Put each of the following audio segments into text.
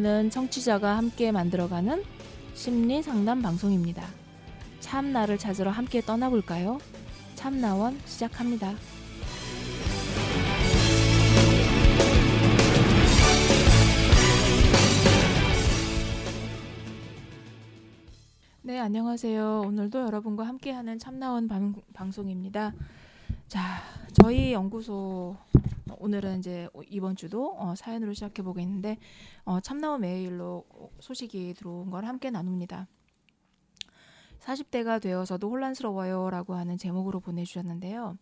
참나원은 청취자가 함께 만들어가는 심리 상담 방송입니다. 참나를 찾으러 함께 떠나볼까요? 참나원 시작합니다. 네, 안녕하세요. 오늘도 여러분과 함께하는 참나원 방, 방송입니다. 자, 저희 연구소 오늘은 이제 이번 주도 어, 사연으로 시작해 보겠는데 어, 참나원 메일로 소식이 들어온 걸 함께 나눕니다. 40대가 되어서도 혼란스러워요라고 하는 제목으로 보내주셨는데요.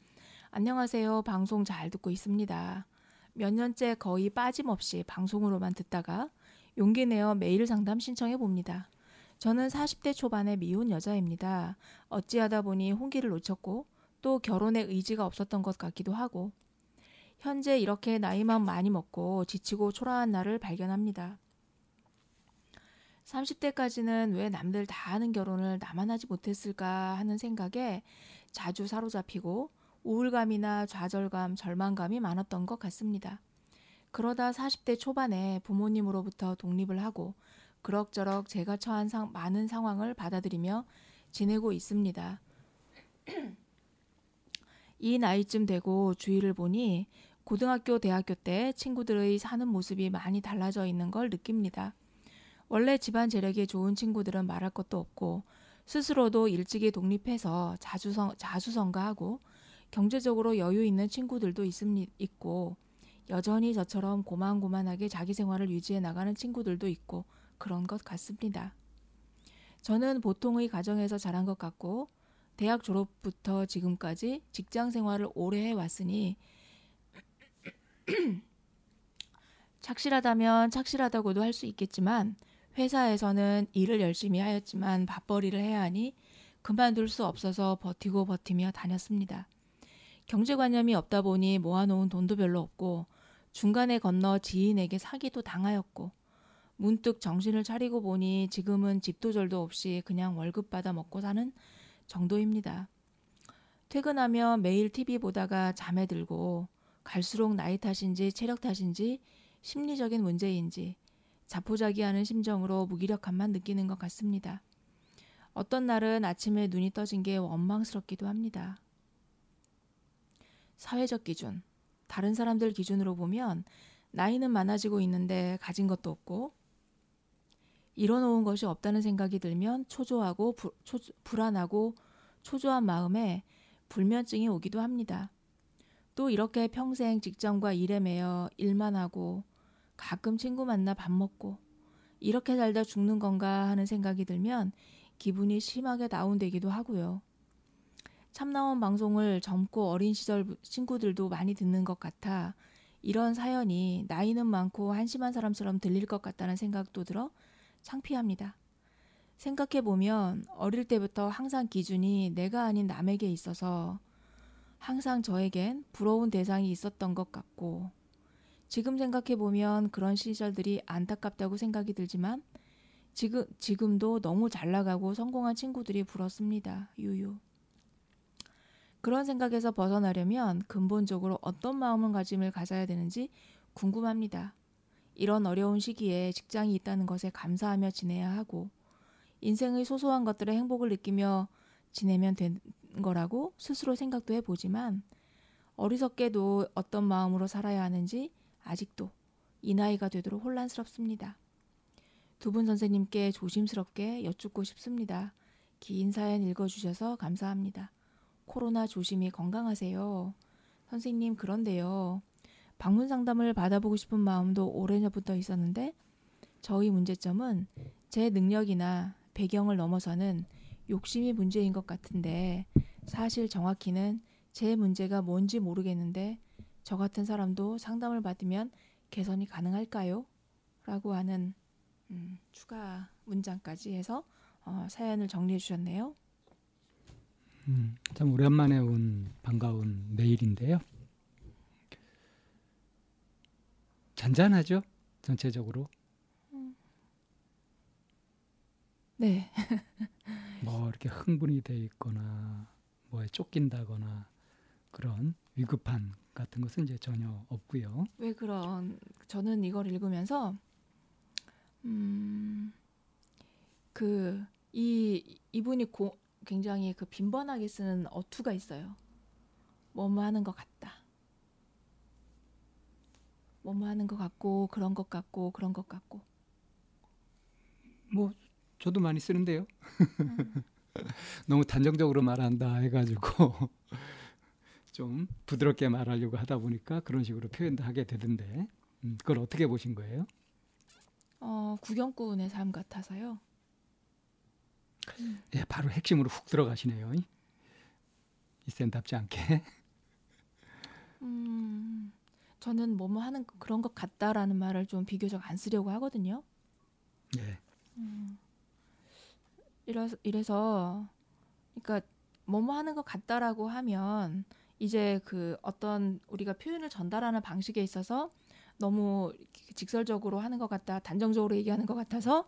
안녕하세요. 방송 잘 듣고 있습니다. 몇 년째 거의 빠짐없이 방송으로만 듣다가 용기 내어 메일 상담 신청해 봅니다. 저는 40대 초반의 미혼 여자입니다. 어찌하다 보니 홍기를 놓쳤고 또 결혼의 의지가 없었던 것 같기도 하고 현재 이렇게 나이만 많이 먹고 지치고 초라한 나를 발견합니다. 30대까지는 왜 남들 다 하는 결혼을 나만 하지 못했을까 하는 생각에 자주 사로잡히고 우울감이나 좌절감, 절망감이 많았던 것 같습니다. 그러다 40대 초반에 부모님으로부터 독립을 하고 그럭저럭 제가 처한 상, 많은 상황을 받아들이며 지내고 있습니다. 이 나이쯤 되고 주위를 보니 고등학교, 대학교 때 친구들의 사는 모습이 많이 달라져 있는 걸 느낍니다. 원래 집안 재력이 좋은 친구들은 말할 것도 없고 스스로도 일찍이 독립해서 자주성, 자수성가하고 경제적으로 여유 있는 친구들도 있습니, 있고 여전히 저처럼 고만고만하게 자기 생활을 유지해 나가는 친구들도 있고 그런 것 같습니다. 저는 보통의 가정에서 자란 것 같고 대학 졸업부터 지금까지 직장 생활을 오래 해왔으니 착실하다면 착실하다고도 할 수 있겠지만 회사에서는 일을 열심히 하였지만 밥벌이를 해야 하니 그만둘 수 없어서 버티고 버티며 다녔습니다. 경제관념이 없다 보니 모아놓은 돈도 별로 없고 중간에 건너 지인에게 사기도 당하였고 문득 정신을 차리고 보니 지금은 집도 절도 없이 그냥 월급 받아 먹고 사는 정도입니다. 퇴근하면 매일 TV 보다가 잠에 들고 갈수록 나이 탓인지 체력 탓인지 심리적인 문제인지 자포자기하는 심정으로 무기력함만 느끼는 것 같습니다. 어떤 날은 아침에 눈이 떠진 게 원망스럽기도 합니다. 사회적 기준, 다른 사람들 기준으로 보면 나이는 많아지고 있는데 가진 것도 없고 이뤄놓은 것이 없다는 생각이 들면 초조하고 부, 초, 불안하고 초조한 마음에 불면증이 오기도 합니다. 또 이렇게 평생 직장과 일에 매여 일만 하고 가끔 친구 만나 밥 먹고 이렇게 살다 죽는 건가 하는 생각이 들면 기분이 심하게 다운되기도 하고요. 참나온 방송을 젊고 어린 시절 친구들도 많이 듣는 것 같아 이런 사연이 나이는 많고 한심한 사람처럼 들릴 것 같다는 생각도 들어 창피합니다. 생각해보면 어릴 때부터 항상 기준이 내가 아닌 남에게 있어서 항상 저에겐 부러운 대상이 있었던 것 같고 지금 생각해 보면 그런 시절들이 안타깝다고 생각이 들지만 지금 지금도 너무 잘 나가고 성공한 친구들이 부럽습니다. 유유. 그런 생각에서 벗어나려면 근본적으로 어떤 마음을 가짐을 가져야 되는지 궁금합니다. 이런 어려운 시기에 직장이 있다는 것에 감사하며 지내야 하고 인생의 소소한 것들의 행복을 느끼며 지내면 된 거라고 스스로 생각도 해보지만 어리석게도 어떤 마음으로 살아야 하는지 아직도 이 나이가 되도록 혼란스럽습니다. 두 분 선생님께 조심스럽게 여쭙고 싶습니다. 긴 사연 읽어주셔서 감사합니다. 코로나 조심히 건강하세요. 선생님, 그런데요. 방문 상담을 받아보고 싶은 마음도 오래전부터 있었는데, 저희 문제점은 제 능력이나 배경을 넘어서는 욕심이 문제인 것 같은데 사실 정확히는 제 문제가 뭔지 모르겠는데 저 같은 사람도 상담을 받으면 개선이 가능할까요? 라고 하는 음, 추가 문장까지 해서 어, 사연을 정리해 주셨네요. 음, 참 오랜만에 온 반가운 메일인데요. 잔잔하죠? 전체적으로. 음. 네. 뭐 이렇게 흥분이 돼 있거나 뭐에 쫓긴다거나 그런 위급한 같은 것은 이제 전혀 없고요. 왜 그런 저는 이걸 읽으면서 음, 그, 이, 이분이 고, 굉장히 그 빈번하게 쓰는 어투가 있어요. 뭐뭐 하는 것 같다. 뭐뭐 하는 것 같고, 그런 것 같고, 그런 것 같고. 뭐 저도 많이 쓰는데요. 음. 너무 단정적으로 말한다 해가지고 좀 부드럽게 말하려고 하다 보니까 그런 식으로 표현도 하게 되던데 음, 그걸 어떻게 보신 거예요? 어, 구경꾼의 삶 같아서요. 예, 바로 핵심으로 훅 들어가시네요. 이, 이 쌤답지 않게. 음, 저는 뭐뭐 하는 그런 것 같다라는 말을 좀 비교적 안 쓰려고 하거든요. 예. 음, 이래서, 이래서 그러니까 뭐뭐 하는 것 같다라고 하면 이제 그 어떤 우리가 표현을 전달하는 방식에 있어서 너무 직설적으로 하는 것 같다, 단정적으로 얘기하는 것 같아서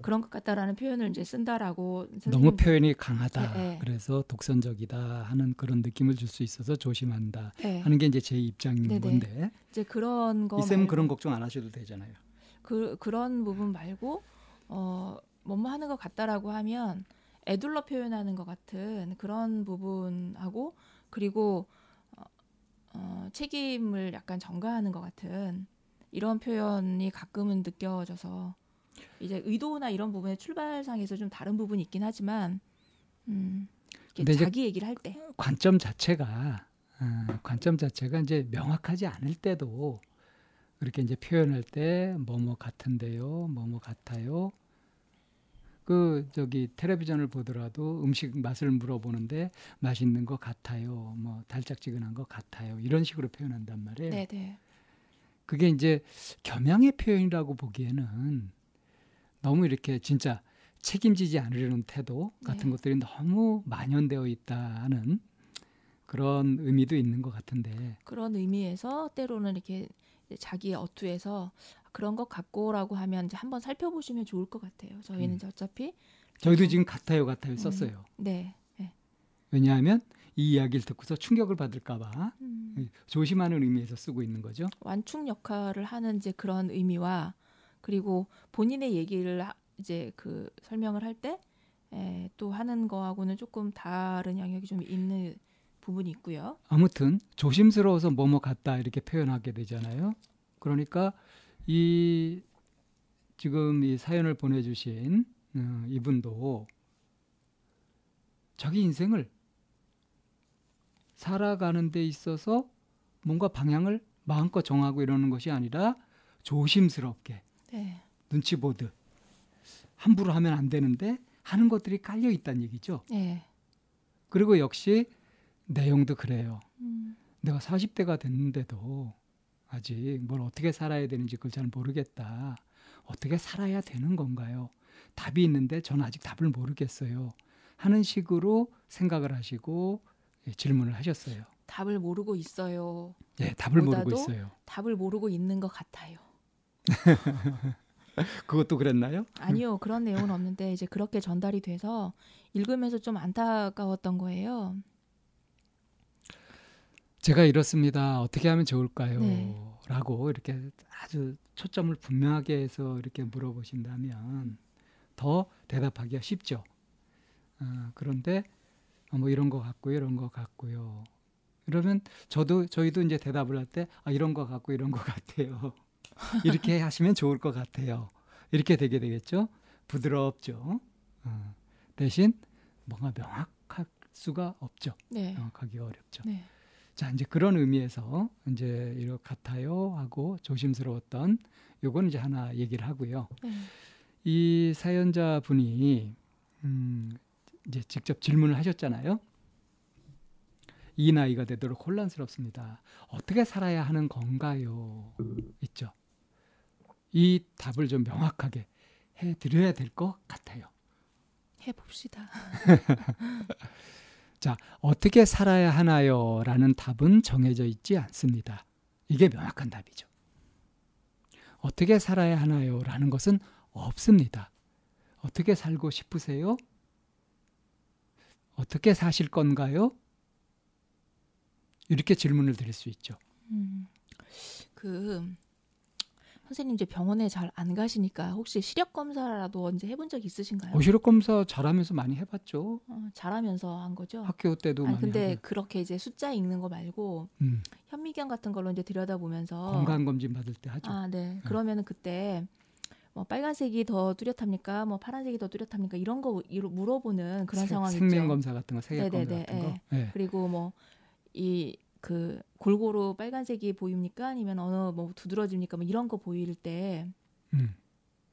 그런 것 같다라는 표현을 이제 쓴다라고 너무 표현이 강하다. 네, 네. 그래서 독선적이다 하는 그런 느낌을 줄 수 있어서 조심한다 네. 하는 게 이제 제 입장인 네네. 건데 이제 그런 거 이 쌤은 말고 그런 걱정 안 하셔도 되잖아요. 그 그런 부분 말고 어 뭐뭐 하는 것 같다라고 하면 애둘러 표현하는 것 같은 그런 부분하고 그리고 어, 어, 책임을 약간 전가하는 것 같은 이런 표현이 가끔은 느껴져서 이제 의도나 이런 부분의 출발상에서 좀 다른 부분이 있긴 하지만 음, 자기 얘기를 할 때 관점 자체가 어, 관점 자체가 이제 명확하지 않을 때도 그렇게 이제 표현할 때 뭐뭐 같은데요, 뭐뭐 같아요. 그 저기 텔레비전을 보더라도 음식 맛을 물어보는데 맛있는 것 같아요, 뭐 달짝지근한 것 같아요 이런 식으로 표현한단 말이에요. 네네 그게 이제 겸양의 표현이라고 보기에는 너무 이렇게 진짜 책임지지 않으려는 태도 같은 네. 것들이 너무 만연되어 있다는 그런 의미도 있는 것 같은데 그런 의미에서 때로는 이렇게 자기의 어투에서 그런 것 같고라고 하면 이제 한번 살펴보시면 좋을 것 같아요. 저희는 음. 어차피 저희도 좀- 지금 같아요 같아요 음. 썼어요. 네. 네. 왜냐하면 이 이야기를 듣고서 충격을 받을까봐 음, 조심하는 의미에서 쓰고 있는 거죠. 완충 역할을 하는 이제 그런 의미와 그리고 본인의 얘기를 하- 이제 그 설명을 할 때 또 하는 거하고는 조금 다른 영역이 좀 있는 부분이 있고요. 아무튼 조심스러워서 뭐뭐 같다 이렇게 표현하게 되잖아요. 그러니까 이 지금 이 사연을 보내주신 어, 이분도 자기 인생을 살아가는 데 있어서 뭔가 방향을 마음껏 정하고 이러는 것이 아니라 조심스럽게 네. 눈치 보듯 함부로 하면 안 되는데 하는 것들이 깔려 있다는 얘기죠. 네. 그리고 역시 내용도 그래요. 음, 내가 40대가 됐는데도 아직 뭘 어떻게 살아야 되는지 그걸 잘 모르겠다. 어떻게 살아야 되는 건가요? 답이 있는데 저는 아직 답을 모르겠어요. 하는 식으로 생각을 하시고 예, 질문을 하셨어요. 답을 모르고 있어요. 예, 답을 모르고 있어요. 답을 모르고 있는 것 같아요. 그것도 그랬나요? 아니요 그런 내용은 없는데 이제 그렇게 전달이 돼서 읽으면서 좀 안타까웠던 거예요. 제가 이렇습니다. 어떻게 하면 좋을까요? 네. 라고 이렇게 아주 초점을 분명하게 해서 이렇게 물어보신다면 더 대답하기가 쉽죠. 어, 그런데 어, 뭐 이런 거 같고요, 이런 거 같고요. 이러면 저도 저희도 이제 대답을 할 때 아, 이런 거 같고 이런 거 같아요. 이렇게 하시면 좋을 것 같아요. 이렇게 되게 되겠죠. 부드럽죠. 어, 대신 뭔가 명확할 수가 없죠. 네. 명확하기가 어렵죠. 네. 자 이제 그런 의미에서 이제 이거 같아요 하고 조심스러웠던 요건 이제 하나 얘기를 하고요. 네. 이 사연자 분이 음 이제 직접 질문을 하셨잖아요. 이 나이가 되도록 혼란스럽습니다. 어떻게 살아야 하는 건가요? 있죠. 이 답을 좀 명확하게 해 드려야 될 것 같아요. 해 봅시다. 자, 어떻게 살아야 하나요? 라는 답은 정해져 있지 않습니다. 이게 명확한 답이죠. 어떻게 살아야 하나요? 라는 것은 없습니다. 어떻게 살고 싶으세요? 어떻게 사실 건가요? 이렇게 질문을 드릴 수 있죠. 음, 그 선생님 이제 병원에 잘 안 가시니까 혹시 시력 검사라도 언제 해본 적 있으신가요? 오시력 검사 잘하면서 많이 해봤죠. 어, 잘하면서 한 거죠. 학교 때도 아니 많이 근데 하고. 그렇게 이제 숫자 읽는 거 말고 음, 현미경 같은 걸로 이제 들여다 보면서 건강 검진 받을 때 하죠. 아, 네. 그러면은 그때 뭐 빨간색이 더 뚜렷합니까? 뭐 파란색이 더 뚜렷합니까? 이런 거 물어보는 그런 세- 상황이죠. 생명 검사 같은 거, 세계 검사 네네네, 같은 거. 예. 예. 그리고 뭐 이 그 골고루 빨간색이 보입니까? 아니면 어느 뭐 두드러집니까? 뭐 이런 거 보일 때 음.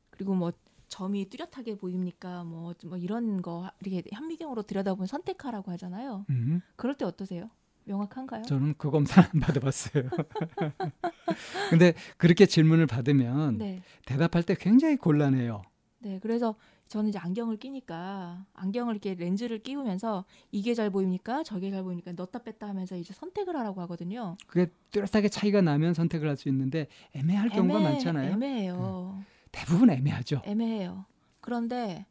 그리고 뭐 점이 뚜렷하게 보입니까? 뭐, 뭐 이런 거 이렇게 현미경으로 들여다보면 선택하라고 하잖아요. 음. 그럴 때 어떠세요? 명확한가요? 저는 그 검사 안 받아봤어요. 근데 그렇게 질문을 받으면 네. 대답할 때 굉장히 곤란해요. 네, 그래서 저는 이제 안경을 끼니까 안경을 이렇게 렌즈를 끼우면서 이게 잘 보입니까? 저게 잘 보입니까? 넣다 뺐다 하면서 이제 선택을 하라고 하거든요. 그게 뚜렷하게 차이가 나면 선택을 할 수 있는데 애매할 경우가 애매- 많잖아요. 네. 애매해요. 대부분 애매하죠. 애매해요. 그런데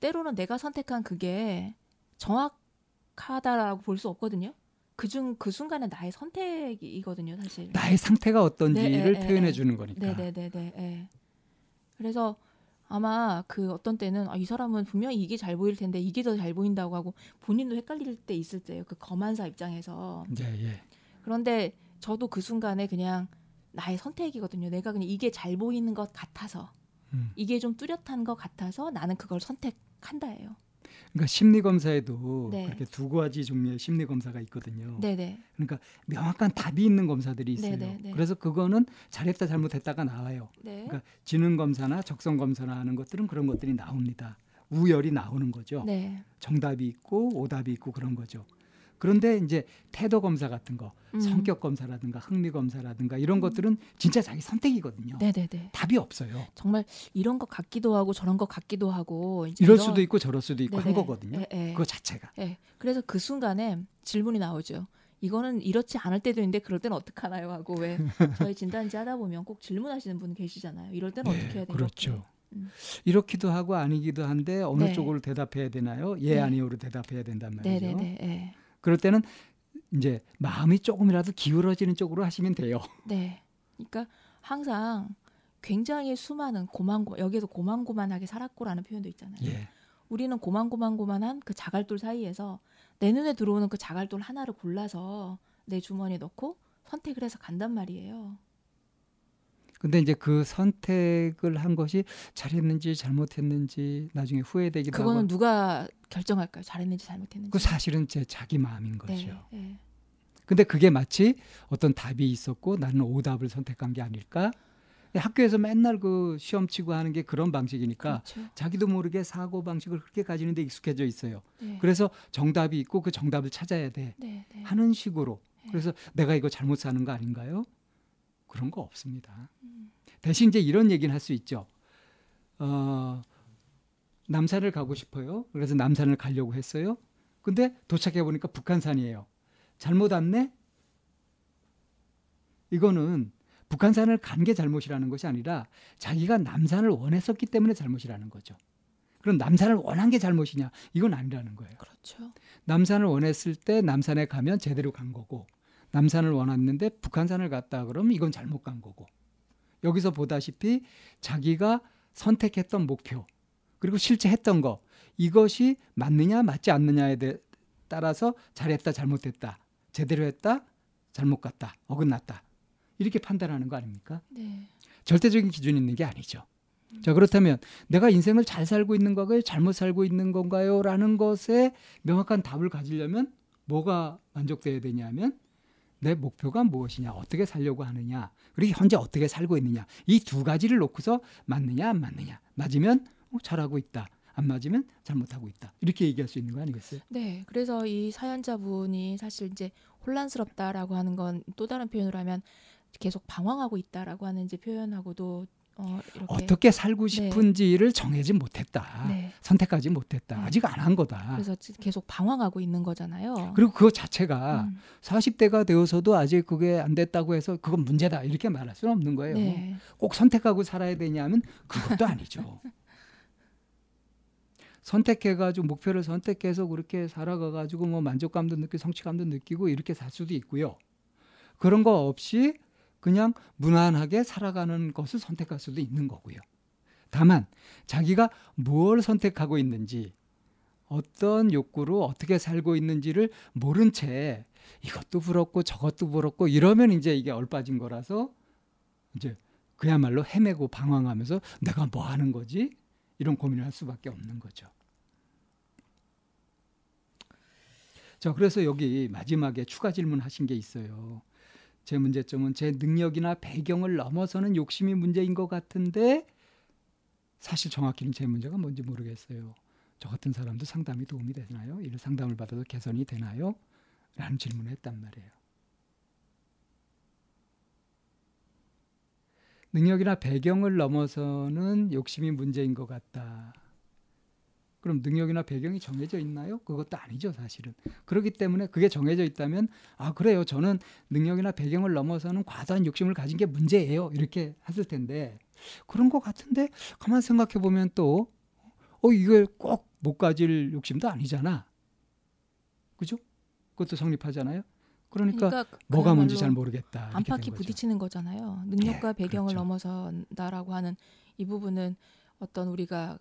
때로는 내가 선택한 그게 정확하다라고 볼 수 없거든요. 그중 그 순간에 나의 선택이거든요, 사실. 나의 상태가 어떤지를 네, 에, 에, 표현해 에. 주는 거니까. 네 네 네네. 예. 그래서 아마 그 어떤 때는 아, 이 사람은 분명히 이게 잘 보일 텐데 이게 더 잘 보인다고 하고 본인도 헷갈릴 때 있을 때요. 그 검안사 입장에서. 예, 예. 그런데 저도 그 순간에 그냥 나의 선택이거든요. 내가 그냥 이게 잘 보이는 것 같아서 음. 이게 좀 뚜렷한 것 같아서 나는 그걸 선택한다예요. 그러니까 심리 검사에도 네. 그렇게 두 가지 종류의 심리 검사가 있거든요. 네네. 그러니까 명확한 답이 있는 검사들이 있어요. 네, 네, 네. 그래서 그거는 잘했다 잘못했다가 나와요. 네. 그러니까 지능 검사나 적성 검사나 하는 것들은 그런 것들이 나옵니다. 우열이 나오는 거죠. 네. 정답이 있고 오답이 있고 그런 거죠. 그런데 이제 태도 검사 같은 거, 음. 성격 검사라든가 흥미 검사라든가 이런 것들은 진짜 자기 선택이거든요. 네네네. 답이 없어요. 정말 이런 것 같기도 하고 저런 것 같기도 하고 이럴 이런- 수도 있고 저럴 수도 있고 한 네네. 거거든요. 예, 예. 그거 자체가. 예. 그래서 그 순간에 질문이 나오죠. 이거는 이렇지 않을 때도 있는데 그럴 때는 어떡하나요? 하고 왜 저희 진단지 하다 보면 꼭 질문하시는 분 계시잖아요. 이럴 때는 어떻게 해야 돼요? 그렇죠. 음. 이렇기도 하고 아니기도 한데 어느 네. 쪽으로 대답해야 되나요? 예 네. 아니오로 대답해야 된단 말이죠. 네 네 네. 예. 그럴 때는 이제 마음이 조금이라도 기울어지는 쪽으로 하시면 돼요. 네. 그러니까 항상 굉장히 수많은 고만고 여기에서 고만고만하게 살았고라는 표현도 있잖아요. 예. 우리는 고만고만고만한 그 자갈돌 사이에서 내 눈에 들어오는 그 자갈돌 하나를 골라서 내 주머니에 넣고 선택을 해서 간단 말이에요. 근데 이제 그 선택을 한 것이 잘했는지 잘못했는지 나중에 후회되기도 그거는 하고 누가 결정할까요? 잘했는지 잘못했는지. 그 사실은 제 자기 마음인 거죠. 네, 네. 근데 그게 마치 어떤 답이 있었고 나는 오답을 선택한 게 아닐까? 학교에서 맨날 그 시험 치고 하는 게 그런 방식이니까 그렇죠. 자기도 모르게 사고 방식을 그렇게 가지는데 익숙해져 있어요. 네. 그래서 정답이 있고 그 정답을 찾아야 돼 네, 네. 하는 식으로. 네. 그래서 내가 이거 잘못 사는 거 아닌가요? 그런 거 없습니다. 음. 대신 이제 이런 얘기는 할 수 있죠. 어, 남산을 가고 싶어요. 그래서 남산을 가려고 했어요. 근데 도착해 보니까 북한산이에요. 잘못 왔네? 이거는 북한산을 간 게 잘못이라는 것이 아니라 자기가 남산을 원했었기 때문에 잘못이라는 거죠. 그럼 남산을 원한 게 잘못이냐? 이건 아니라는 거예요. 그렇죠. 남산을 원했을 때 남산에 가면 제대로 간 거고 남산을 원했는데 북한산을 갔다 그러면 이건 잘못 간 거고 여기서 보다시피 자기가 선택했던 목표 그리고 실제 했던 거 이것이 맞느냐 맞지 않느냐에 대- 따라서 잘했다 잘못했다 제대로 했다 잘못 갔다 어긋났다 이렇게 판단하는 거 아닙니까? 네. 절대적인 기준이 있는 게 아니죠. 자 그렇다면 내가 인생을 잘 살고 있는 건가요? 잘못 살고 있는 건가요? 라는 것에 명확한 답을 가지려면 뭐가 만족돼야 되냐면 내 목표가 무엇이냐, 어떻게 살려고 하느냐, 그리고 현재 어떻게 살고 있느냐 이 두 가지를 놓고서 맞느냐 안 맞느냐 맞으면 어, 잘하고 있다, 안 맞으면 잘못하고 있다 이렇게 얘기할 수 있는 거 아니겠어요? 네. 그래서 이 사연자분이 사실 이제 혼란스럽다라고 하는 건 또 다른 표현으로 하면 계속 방황하고 있다라고 하는 이제 표현하고도 어 이렇게 어떻게 살고 싶은지를 정하지 못했다, 네. 선택하지 못했다, 네. 아직 안 한 거다. 그래서 지- 계속 방황하고 있는 거잖아요. 그리고 그거 자체가 음. 40대가 되어서도 아직 그게 안 됐다고 해서 그건 문제다 이렇게 말할 수는 없는 거예요. 네. 꼭 선택하고 살아야 되냐면 그것도 아니죠. 선택해가지고 목표를 선택해서 그렇게 살아가가지고 뭐 만족감도 느끼고 성취감도 느끼고 이렇게 살 수도 있고요. 그런 거 없이 그냥 무난하게 살아가는 것을 선택할 수도 있는 거고요. 다만 자기가 뭘 선택하고 있는지 어떤 욕구로 어떻게 살고 있는지를 모른 채 이것도 부럽고 저것도 부럽고 이러면 이제 이게 얼빠진 거라서 이제 그야말로 헤매고 방황하면서 내가 뭐 하는 거지? 이런 고민을 할 수밖에 없는 거죠. 자, 그래서 여기 마지막에 추가 질문하신 게 있어요. 제 문제점은 제 능력이나 배경을 넘어서는 욕심이 문제인 것 같은데 사실 정확히는 제 문제가 뭔지 모르겠어요. 저 같은 사람도 상담이 도움이 되나요? 이를 상담을 받아도 개선이 되나요? 라는 질문을 했단 말이에요. 능력이나 배경을 넘어서는 욕심이 문제인 것 같다. 그럼 능력이나 배경이 정해져 있나요? 그것도 아니죠, 사실은. 그렇기 때문에 그게 정해져 있다면 아 그래요, 저는 능력이나 배경을 넘어서는 과도한 욕심을 가진 게 문제예요. 이렇게 했을 텐데 그런 것 같은데 가만 생각해 보면 또 어, 이걸 꼭 못 가질 욕심도 아니잖아. 그죠? 그것도 성립하잖아요. 그러니까, 그러니까 뭐가 뭔지 잘 모르겠다. 안팎이 부딪히는 거잖아요. 능력과 예, 배경을 그렇죠. 넘어선다라고 하는 이 부분은 어떤 우리가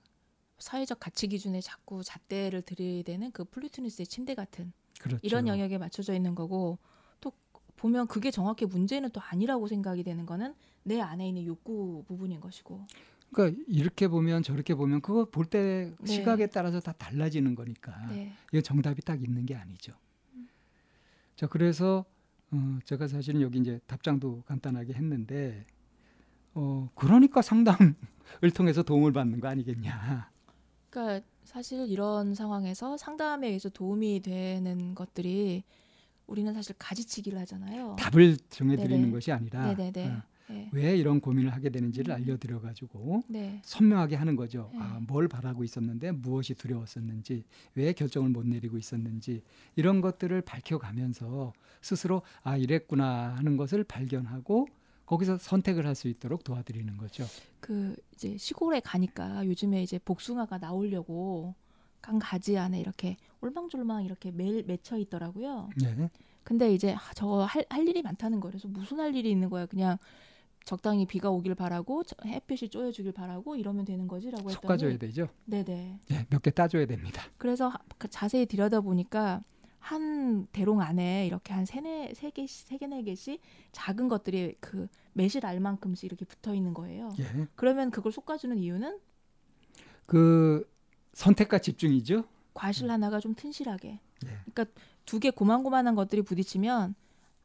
사회적 가치 기준에 자꾸 잣대를 들이대는 그 플루토니스의 침대 같은 그렇죠. 이런 영역에 맞춰져 있는 거고 또 보면 그게 정확히 문제는 또 아니라고 생각이 되는 거는 내 안에 있는 욕구 부분인 것이고 그러니까 이렇게 보면 저렇게 보면 그거 볼때 네. 시각에 따라서 다 달라지는 거니까 네. 이거 정답이 딱 있는 게 아니죠. 음. 자 그래서 어, 제가 사실은 여기 이제 답장도 간단하게 했는데 어 그러니까 상담을 통해서 도움을 받는 거 아니겠냐. 그러니까 사실 이런 상황에서 상담에 의해서 도움이 되는 것들이 우리는 사실 가지치기를 하잖아요. 답을 정해드리는 것이 아니라 네네네. 어, 네. 왜 이런 고민을 하게 되는지를 음. 알려드려 가지고 네. 선명하게 하는 거죠. 네. 아, 뭘 바라고 있었는데 무엇이 두려웠었는지, 왜 결정을 못 내리고 있었는지 이런 것들을 밝혀가면서 스스로 아 이랬구나 하는 것을 발견하고 거기서 선택을 할 수 있도록 도와드리는 거죠. 그 이제 시골에 가니까 요즘에 이제 복숭아가 나오려고 강 가지 안에 이렇게 올망졸망 이렇게 매일 맺혀 있더라고요. 네. 근데 이제 아, 저거 할, 할 일이 많다는 거예요. 그래서 무슨 할 일이 있는 거야. 그냥 적당히 비가 오길 바라고 햇빛이 쪼여주길 바라고 이러면 되는 거지라고 했더니 솎아줘야 되죠. 네네. 네, 몇 개 따줘야 됩니다. 그래서 그 자세히 들여다 보니까 한 대롱 안에 이렇게 한 세네 세 개씩 세 개 네 개씩 작은 것들이 그 매실 알만큼씩 이렇게 붙어 있는 거예요. 예. 그러면 그걸 솎아주는 이유는 그 선택과 집중이죠. 과실 하나가 좀 튼실하게. 예. 그러니까 두 개 고만고만한 것들이 부딪히면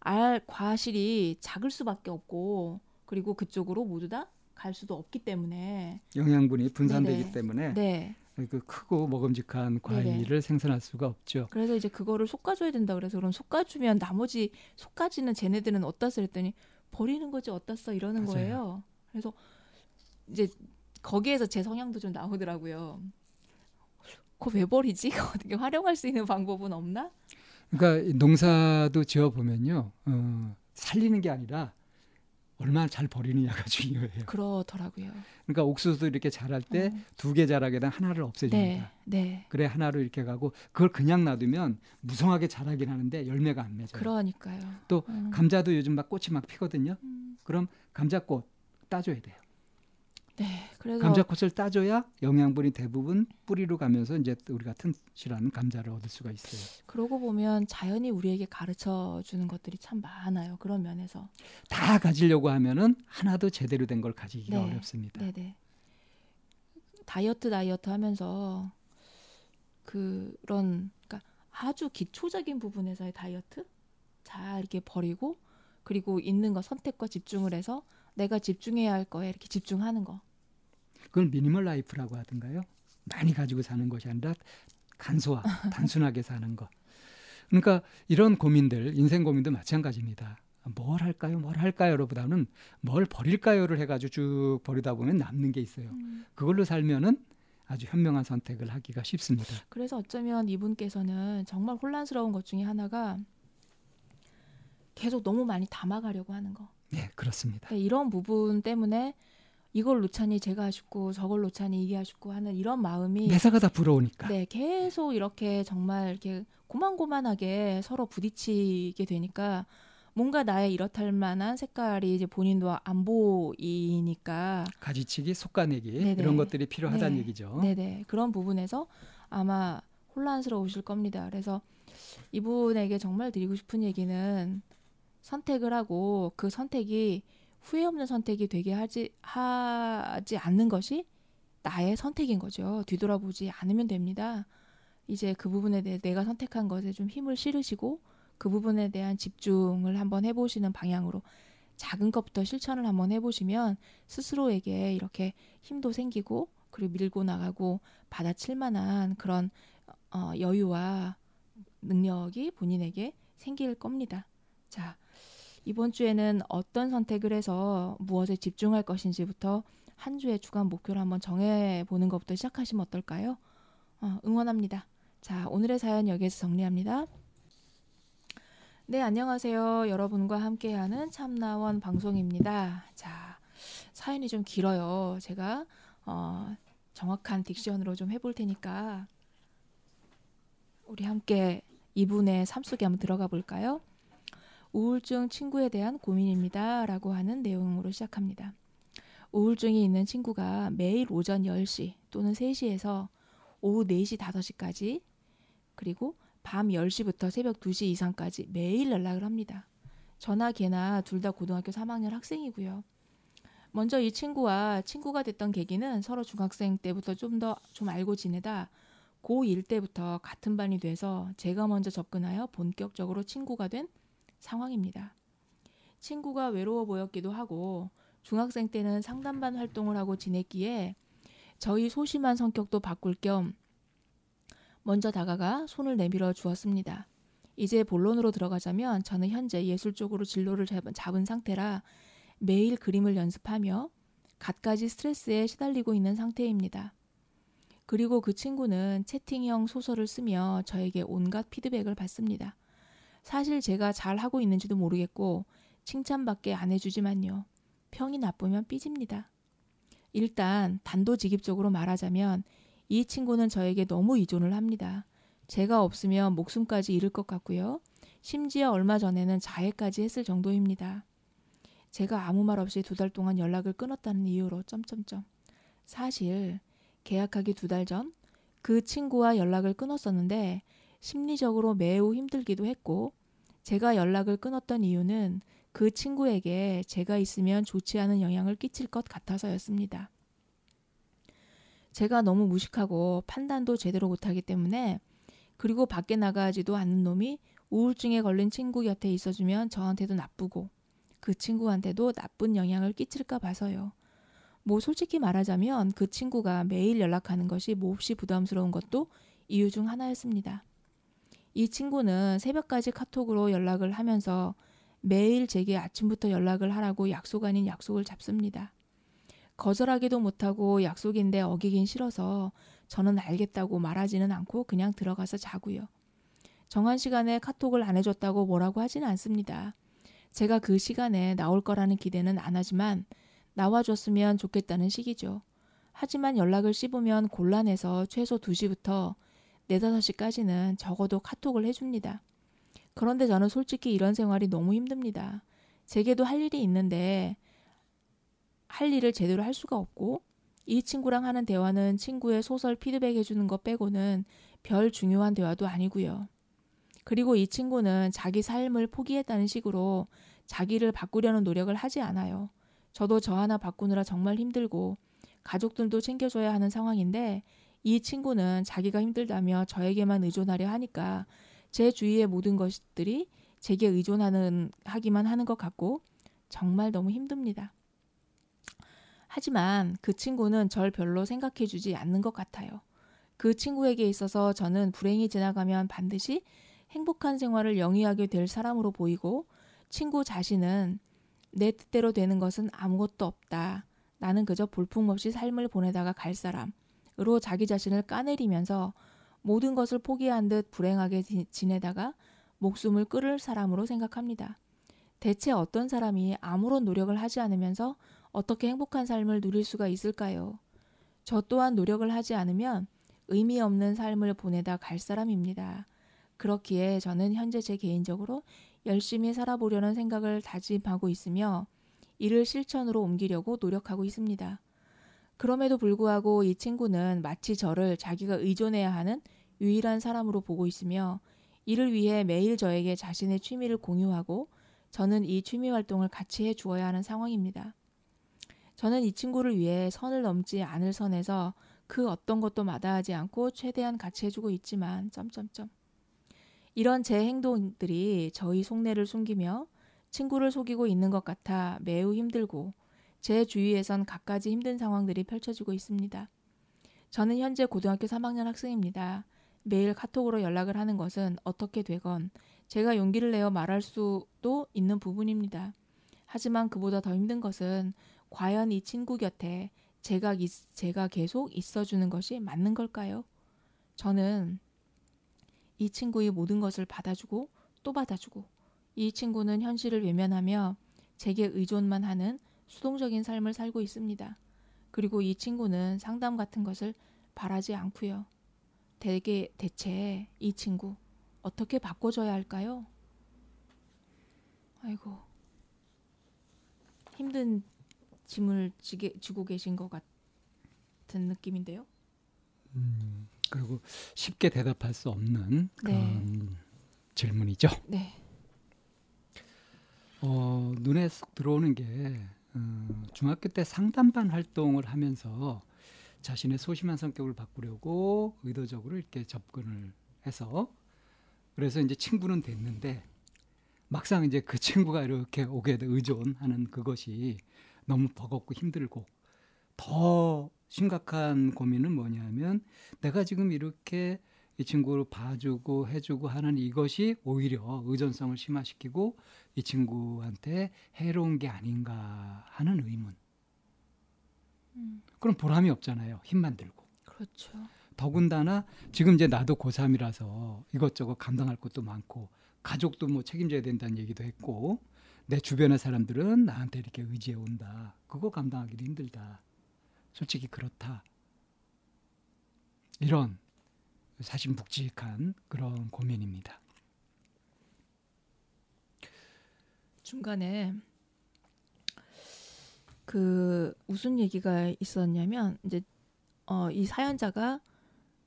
알 과실이 작을 수밖에 없고 그리고 그쪽으로 모두 다 갈 수도 없기 때문에 영양분이 분산되기 네네. 때문에 네. 그 크고 먹음직한 과일을 네네. 생산할 수가 없죠. 그래서 이제 그거를 솎아줘야 된다 그래서 그럼 솎아주면 나머지 솎아지는 쟤네들은 어디다 써 했더니 버리는 거지 어디다 써 이러는 맞아요. 거예요. 그래서 이제 거기에서 제 성향도 좀 나오더라고요. 그거 왜 버리지? 어떻게 활용할 수 있는 방법은 없나? 그러니까 농사도 지어 보면요, 어, 살리는 게 아니라 얼마나 잘 버리느냐가 중요해요. 그렇더라고요. 그러니까 옥수수도 이렇게 자랄 때 두개 어. 자라게 되면 하나를 없애줍니다. 네, 네. 그래 하나로 이렇게 가고 그걸 그냥 놔두면 무성하게 자라긴 하는데 열매가 안 맺어요. 그러니까요. 또 음. 감자도 요즘 막 꽃이 막 피거든요. 음. 그럼 감자꽃 따줘야 돼요. 네, 그래서 감자꽃을 따줘야 영양분이 대부분 뿌리로 가면서 이제 우리가 튼실한 감자를 얻을 수가 있어요. 그러고 보면 자연이 우리에게 가르쳐 주는 것들이 참 많아요. 그런 면에서 다 가지려고 하면은 하나도 제대로 된 걸 가지기가 네, 어렵습니다. 네, 네. 다이어트 다이어트 하면서 그런 그러니까 아주 기초적인 부분에서의 다이어트 잘 이렇게 버리고 그리고 있는 거 선택과 집중을 해서 내가 집중해야 할 거에 이렇게 집중하는 거. 그걸 minimal life라고 하던가요? 많이 가지고 사는 것이 아니라 간소화, 단순하게 사는 것. 그러니까 이런 고민들, 인생 고민도 마찬가지입니다. 뭘 할까요? 뭘 할까요?로보다는 뭘 버릴까요?를 해가지고 쭉 버리다 보면 남는 게 있어요. 음. 그걸로 살면은 아주 현명한 선택을 하기가 쉽습니다. 그래서 어쩌면 이분께서는 정말 혼란스러운 것 중에 하나가 계속 너무 많이 담아가려고 하는 거. 네, 그렇습니다. 네, 이런 부분 때문에 이걸 놓자니 제가 아쉽고 저걸 놓자니 이게 아쉽고 하는 이런 마음이 매사가 다 부러우니까. 네, 계속 이렇게 정말 이렇게 고만고만하게 서로 부딪히게 되니까 뭔가 나의 이렇할 만한 색깔이 이제 본인도 안 보이니까 가지치기, 속가내기 네네. 이런 것들이 필요하다는 네. 얘기죠. 네네 그런 부분에서 아마 혼란스러우실 겁니다. 그래서 이분에게 정말 드리고 싶은 얘기는 선택을 하고 그 선택이 후회 없는 선택이 되게 하지 하지 않는 것이 나의 선택인 거죠. 뒤돌아보지 않으면 됩니다. 이제 그 부분에 대해 내가 선택한 것에 좀 힘을 실으시고 그 부분에 대한 집중을 한번 해보시는 방향으로 작은 것부터 실천을 한번 해보시면 스스로에게 이렇게 힘도 생기고 그리고 밀고 나가고 받아칠 만한 그런 어, 여유와 능력이 본인에게 생길 겁니다. 자, 이번 주에는 어떤 선택을 해서 무엇에 집중할 것인지부터 한 주의 주간 목표를 한번 정해 보는 것부터 시작하시면 어떨까요? 어, 응원합니다. 자, 오늘의 사연 여기에서 정리합니다. 네, 안녕하세요. 여러분과 함께하는 참나원 방송입니다. 자, 사연이 좀 길어요. 제가 어, 정확한 딕션으로 좀 해볼 테니까 우리 함께 이분의 삶 속에 한번 들어가 볼까요? 우울증 친구에 대한 고민입니다. 라고 하는 내용으로 시작합니다. 우울증이 있는 친구가 매일 오전 10시 또는 3시에서 오후 4시, 5시까지 그리고 밤 10시부터 새벽 2시 이상까지 매일 연락을 합니다. 저나 걔나 둘 다 고등학교 3학년 학생이고요. 먼저 이 친구와 친구가 됐던 계기는 서로 중학생 때부터 좀 더좀 알고 지내다 고1 때부터 같은 반이 돼서 제가 먼저 접근하여 본격적으로 친구가 된 상황입니다. 친구가 외로워 보였기도 하고 중학생 때는 상담반 활동을 하고 지냈기에 저희 소심한 성격도 바꿀 겸 먼저 다가가 손을 내밀어 주었습니다. 이제 본론으로 들어가자면 저는 현재 예술 쪽으로 진로를 잡은 상태라 매일 그림을 연습하며 갖가지 스트레스에 시달리고 있는 상태입니다. 그리고 그 친구는 채팅형 소설을 쓰며 저에게 온갖 피드백을 받습니다. 사실 제가 잘 하고 있는지도 모르겠고 칭찬밖에 안 해주지만요. 평이 나쁘면 삐집니다. 일단 단도직입적으로 말하자면 이 친구는 저에게 너무 의존을 합니다. 제가 없으면 목숨까지 잃을 것 같고요. 심지어 얼마 전에는 자해까지 했을 정도입니다. 제가 아무 말 없이 두 달 동안 연락을 끊었다는 이유로 점점점. 사실 계약하기 두 달 전 그 친구와 연락을 끊었었는데 심리적으로 매우 힘들기도 했고 제가 연락을 끊었던 이유는 그 친구에게 제가 있으면 좋지 않은 영향을 끼칠 것 같아서였습니다. 제가 너무 무식하고 판단도 제대로 못하기 때문에 그리고 밖에 나가지도 않는 놈이 우울증에 걸린 친구 곁에 있어주면 저한테도 나쁘고 그 친구한테도 나쁜 영향을 끼칠까 봐서요. 뭐 솔직히 말하자면 그 친구가 매일 연락하는 것이 몹시 부담스러운 것도 이유 중 하나였습니다. 이 친구는 새벽까지 카톡으로 연락을 하면서 매일 제게 아침부터 연락을 하라고 약속 아닌 약속을 잡습니다. 거절하기도 못하고 약속인데 어기긴 싫어서 저는 알겠다고 말하지는 않고 그냥 들어가서 자고요. 정한 시간에 카톡을 안 해줬다고 뭐라고 하지는 않습니다. 제가 그 시간에 나올 거라는 기대는 안 하지만 나와줬으면 좋겠다는 식이죠. 하지만 연락을 씹으면 곤란해서 최소 2시부터 4, 5시까지는 적어도 카톡을 해줍니다. 그런데 저는 솔직히 이런 생활이 너무 힘듭니다. 제게도 할 일이 있는데 할 일을 제대로 할 수가 없고 이 친구랑 하는 대화는 친구의 소설 피드백 해주는 것 빼고는 별 중요한 대화도 아니고요. 그리고 이 친구는 자기 삶을 포기했다는 식으로 자기를 바꾸려는 노력을 하지 않아요. 저도 저 하나 바꾸느라 정말 힘들고 가족들도 챙겨줘야 하는 상황인데 이 친구는 자기가 힘들다며 저에게만 의존하려 하니까 제 주위의 모든 것들이 제게 의존하는 하기만 하는 것 같고 정말 너무 힘듭니다. 하지만 그 친구는 절 별로 생각해 주지 않는 것 같아요. 그 친구에게 있어서 저는 불행이 지나가면 반드시 행복한 생활을 영위하게 될 사람으로 보이고 친구 자신은 내 뜻대로 되는 것은 아무것도 없다. 나는 그저 볼품없이 삶을 보내다가 갈 사람 으로 자기 자신을 까내리면서 모든 것을 포기한 듯 불행하게 지내다가 목숨을 끊을 사람으로 생각합니다. 대체 어떤 사람이 아무런 노력을 하지 않으면서 어떻게 행복한 삶을 누릴 수가 있을까요? 저 또한 노력을 하지 않으면 의미 없는 삶을 보내다 갈 사람입니다. 그렇기에 저는 현재 제 개인적으로 열심히 살아보려는 생각을 다짐하고 있으며 이를 실천으로 옮기려고 노력하고 있습니다. 그럼에도 불구하고 이 친구는 마치 저를 자기가 의존해야 하는 유일한 사람으로 보고 있으며 이를 위해 매일 저에게 자신의 취미를 공유하고 저는 이 취미 활동을 같이 해 주어야 하는 상황입니다. 저는 이 친구를 위해 선을 넘지 않을 선에서 그 어떤 것도 마다하지 않고 최대한 같이 해주고 있지만 점점점 이런 제 행동들이 저희 속내를 숨기며 친구를 속이고 있는 것 같아 매우 힘들고 제 주위에선 갖가지 힘든 상황들이 펼쳐지고 있습니다. 저는 현재 고등학교 3학년 학생입니다. 매일 카톡으로 연락을 하는 것은 어떻게 되건 제가 용기를 내어 말할 수도 있는 부분입니다. 하지만 그보다 더 힘든 것은 과연 이 친구 곁에 제가, 제가 계속 있어주는 것이 맞는 걸까요? 저는 이 친구의 모든 것을 받아주고 또 받아주고 이 친구는 현실을 외면하며 제게 의존만 하는 수동적인 삶을 살고 있습니다. 그리고 이 친구는 상담 같은 것을 바라지 않고요. 대개 대체 이 친구 어떻게 바꿔줘야 할까요? 아이고 힘든 짐을 지게, 지고 계신 것 같은 느낌인데요. 음, 그리고 쉽게 대답할 수 없는 그런 네. 질문이죠. 네. 어, 눈에 쏙 들어오는 게 어, 중학교 때 상담반 활동을 하면서 자신의 소심한 성격을 바꾸려고 의도적으로 이렇게 접근을 해서 그래서 이제 친구는 됐는데 막상 이제 그 친구가 이렇게 오게 돼 의존하는 그것이 너무 버겁고 힘들고 더 심각한 고민은 뭐냐면 내가 지금 이렇게 이 친구를 봐주고 해주고 하는 이것이 오히려 의존성을 심화시키고 이 친구한테 해로운 게 아닌가 하는 의문. 음. 그럼 보람이 없잖아요. 힘만 들고. 그렇죠. 더군다나 지금 이제 나도 고3이라서 이것저것 감당할 것도 많고 가족도 뭐 책임져야 된다는 얘기도 했고 내 주변의 사람들은 나한테 이렇게 의지해 온다. 그거 감당하기도 힘들다. 솔직히 그렇다. 이런 사실 묵직한 그런 고민입니다. 중간에 그 무슨 얘기가 있었냐면 이제 어, 이 사연자가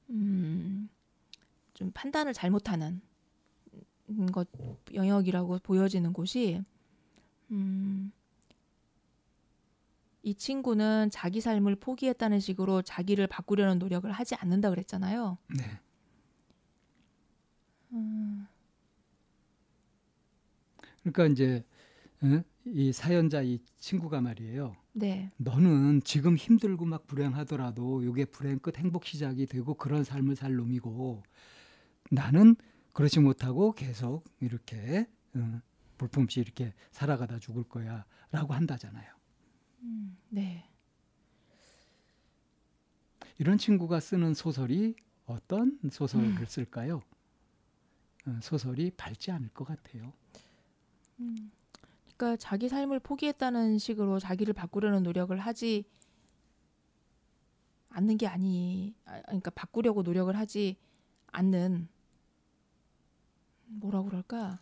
음, 좀 판단을 잘못하는 것 영역이라고 보여지는 곳이 음, 이 친구는 자기 삶을 포기했다는 식으로 자기를 바꾸려는 노력을 하지 않는다 그랬잖아요. 네. 음. 그러니까 이제 이 사연자 이 친구가 말이에요. 네. 너는 지금 힘들고 막 불행하더라도 이게 불행 끝 행복 시작이 되고 그런 삶을 살 놈이고 나는 그렇지 못하고 계속 이렇게 어, 볼품없이 이렇게 살아가다 죽을 거야라고 한다잖아요. 음, 네. 이런 친구가 쓰는 소설이 어떤 소설을 음. 쓸까요? 어, 소설이 밝지 않을 것 같아요. 음, 그러니까 자기 삶을 포기했다는 식으로 자기를 바꾸려는 노력을 하지 않는 게 아니, 아, 그러니까 바꾸려고 노력을 하지 않는 뭐라 그럴까?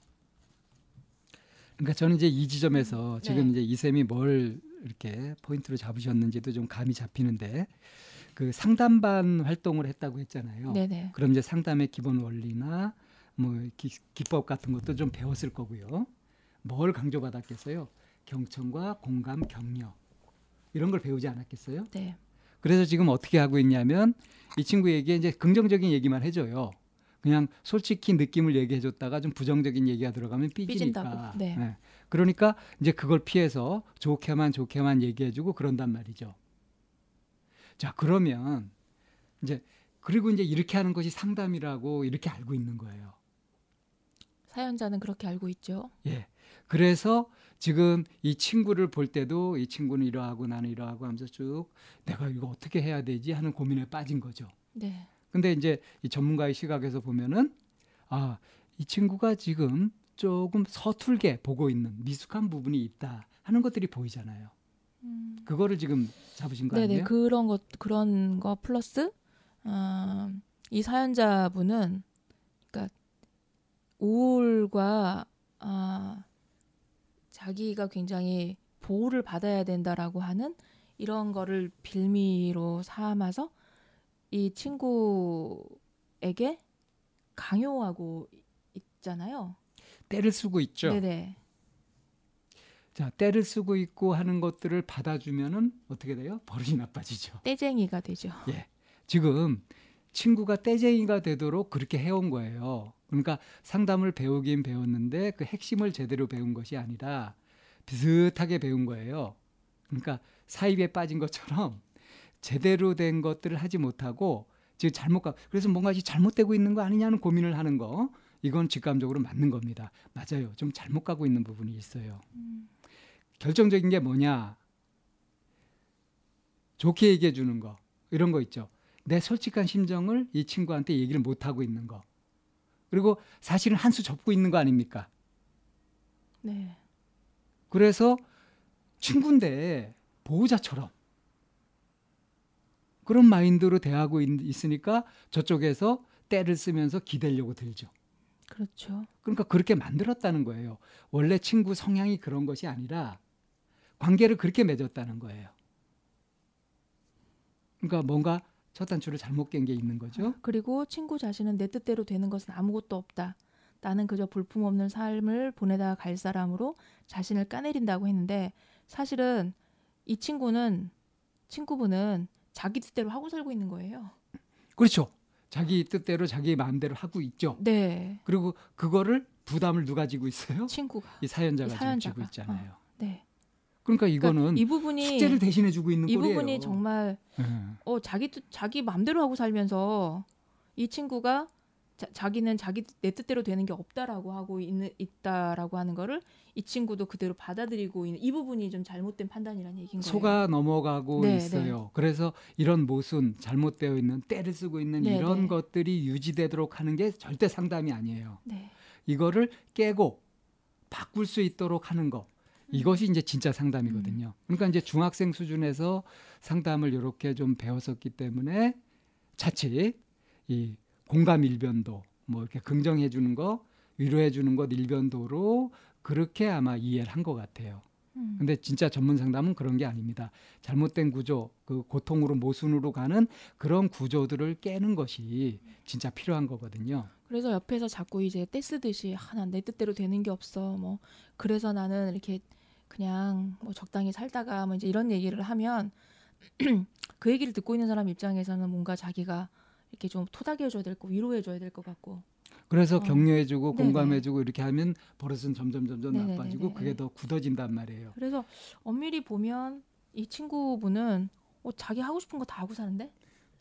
그러니까 저는 이제 이 지점에서 음, 지금 네. 이제 이 쌤이 뭘 이렇게 포인트로 잡으셨는지도 좀 감이 잡히는데 그 상담반 활동을 했다고 했잖아요. 네네. 그럼 이제 상담의 기본 원리나 뭐 기, 기법 같은 것도 좀 배웠을 거고요. 뭘 강조받았겠어요? 경청과 공감, 격려 이런 걸 배우지 않았겠어요? 네. 그래서 지금 어떻게 하고 있냐면 이 친구에게 이제 긍정적인 얘기만 해줘요. 그냥 솔직히 느낌을 얘기해줬다가 좀 부정적인 얘기가 들어가면 삐지니까. 네. 네. 그러니까 이제 그걸 피해서 좋게만 좋게만 얘기해주고 그런단 말이죠. 자 그러면 이제 그리고 이제 이렇게 하는 것이 상담이라고 이렇게 알고 있는 거예요. 사연자는 그렇게 알고 있죠. 예. 그래서 지금 이 친구를 볼 때도 이 친구는 이러하고 나는 이러하고 하면서 쭉 내가 이거 어떻게 해야 되지 하는 고민에 빠진 거죠. 네. 근데 이제 이 전문가의 시각에서 보면은 아, 이 친구가 지금 조금 서툴게 보고 있는 미숙한 부분이 있다 하는 것들이 보이잖아요. 음. 그거를 지금 잡으신 거 네네, 아니에요? 그런 것 그런 거 플러스 어, 이 사연자분은 그러니까 우울과 아, 자기가 굉장히 보호를 받아야 된다라고 하는 이런 거를 빌미로 삼아서 이 친구에게 강요하고 있잖아요. 때를 쓰고 있죠. 네네. 자, 때를 쓰고 있고 하는 것들을 받아주면은 어떻게 돼요? 버릇이 나빠지죠. 떼쟁이가 되죠. 예. 지금 친구가 떼쟁이가 되도록 그렇게 해온 거예요. 그러니까 상담을 배우긴 배웠는데 그 핵심을 제대로 배운 것이 아니라 비슷하게 배운 거예요. 그러니까 사입에 빠진 것처럼 제대로 된 것들을 하지 못하고 지금 잘못 가 그래서 뭔가 잘못되고 있는 거 아니냐는 고민을 하는 거 이건 직감적으로 맞는 겁니다. 맞아요. 좀 잘못 가고 있는 부분이 있어요. 음. 결정적인 게 뭐냐? 좋게 얘기해 주는 거. 이런 거 있죠. 내 솔직한 심정을 이 친구한테 얘기를 못 하고 있는 거. 그리고 사실은 한 수 접고 있는 거 아닙니까? 네. 그래서 친구인데 보호자처럼 그런 마인드로 대하고 있, 으니까 저쪽에서 때를 쓰면서 기대려고 들죠. 그렇죠. 그러니까 그렇게 만들었다는 거예요. 원래 친구 성향이 그런 것이 아니라 관계를 그렇게 맺었다는 거예요. 그러니까 뭔가 첫 단추를 잘못 깬 게 있는 거죠. 그리고 친구 자신은 내 뜻대로 되는 것은 아무것도 없다. 나는 그저 볼품없는 삶을 보내다 갈 사람으로 자신을 까내린다고 했는데 사실은 이 친구는 친구분은 자기 뜻대로 하고 살고 있는 거예요. 그렇죠. 자기 뜻대로 자기 마음대로 하고 있죠. 네. 그리고 그거를 부담을 누가 지고 있어요? 친구가. 이 사연자가, 이 사연자가. 지고 있잖아요. 어, 네. 그러니까 이거는 그러니까 이 부분이 숙제를 대신해 주고 있는 이. 부분이 정말 네. 어 자기 뜻 자기 맘대로 하고 살면서 이 친구가 자, 기는 자기 내 뜻대로 되는 게 없다라고 하고 있는 있다라고 하는 거를 이 친구도 그대로 받아들이고 있는 이 부분이 좀 잘못된 판단이라는 얘기인 거예요. 속아 넘어가고 네, 있어요. 그래서 이런 모순, 잘못되어 있는 때를 쓰고 있는 네, 이런 네. 것들이 유지되도록 하는 게 절대 상담이 아니에요. 네. 이거를 깨고 바꿀 수 있도록 하는 거. 이것이 이제 진짜 상담이거든요. 그러니까 이제 중학생 수준에서 상담을 이렇게 좀 배웠었기 때문에 자칫 이 공감 일변도 뭐 이렇게 긍정해 주는 거, 위로해 주는 것 일변도로 그렇게 아마 이해를 한 것 같아요. 음. 근데 진짜 전문 상담은 그런 게 아닙니다. 잘못된 구조, 그 고통으로 모순으로 가는 그런 구조들을 깨는 것이 진짜 필요한 거거든요. 그래서 옆에서 자꾸 이제 떼쓰듯이 하나 내 뜻대로 되는 게 없어. 뭐 그래서 나는 이렇게 그냥 뭐 적당히 살다가 뭐 이제 이런 얘기를 하면 그 얘기를 듣고 있는 사람 입장에서는 뭔가 자기가 이렇게 좀 토닥여 줘야 될 거, 위로해 줘야 될 것 같고. 그래서 어. 격려해주고 네네. 공감해주고 이렇게 하면 버릇은 점점 점점 네네네네. 나빠지고 그게 더 굳어진단 말이에요. 그래서 엄밀히 보면 이 친구분은 어, 자기 하고 싶은 거 다 하고 사는데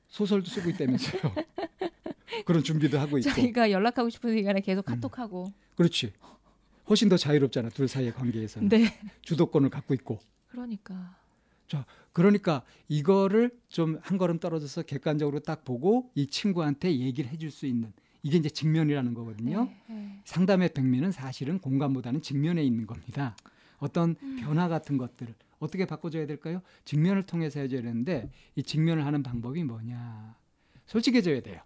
소설도 쓰고 있다면서요. 그런 준비도 하고 있고. 자기가 연락하고 싶은 시간에 계속 음. 카톡하고. 그렇지. 훨씬 더 자유롭잖아. 둘 사이의 관계에서는. 네. 주도권을 갖고 있고. 그러니까. 그러니까 이거를 좀 한 걸음 떨어져서 객관적으로 딱 보고 이 친구한테 얘기를 해줄 수 있는 이게 이제 직면이라는 거거든요. 네, 네. 상담의 백미는 사실은 공감보다는 직면에 있는 겁니다. 어떤 음. 변화 같은 것들을 어떻게 바꿔줘야 될까요? 직면을 통해서 해줘야 되는데 이 직면을 하는 방법이 뭐냐? 솔직해져야 돼요.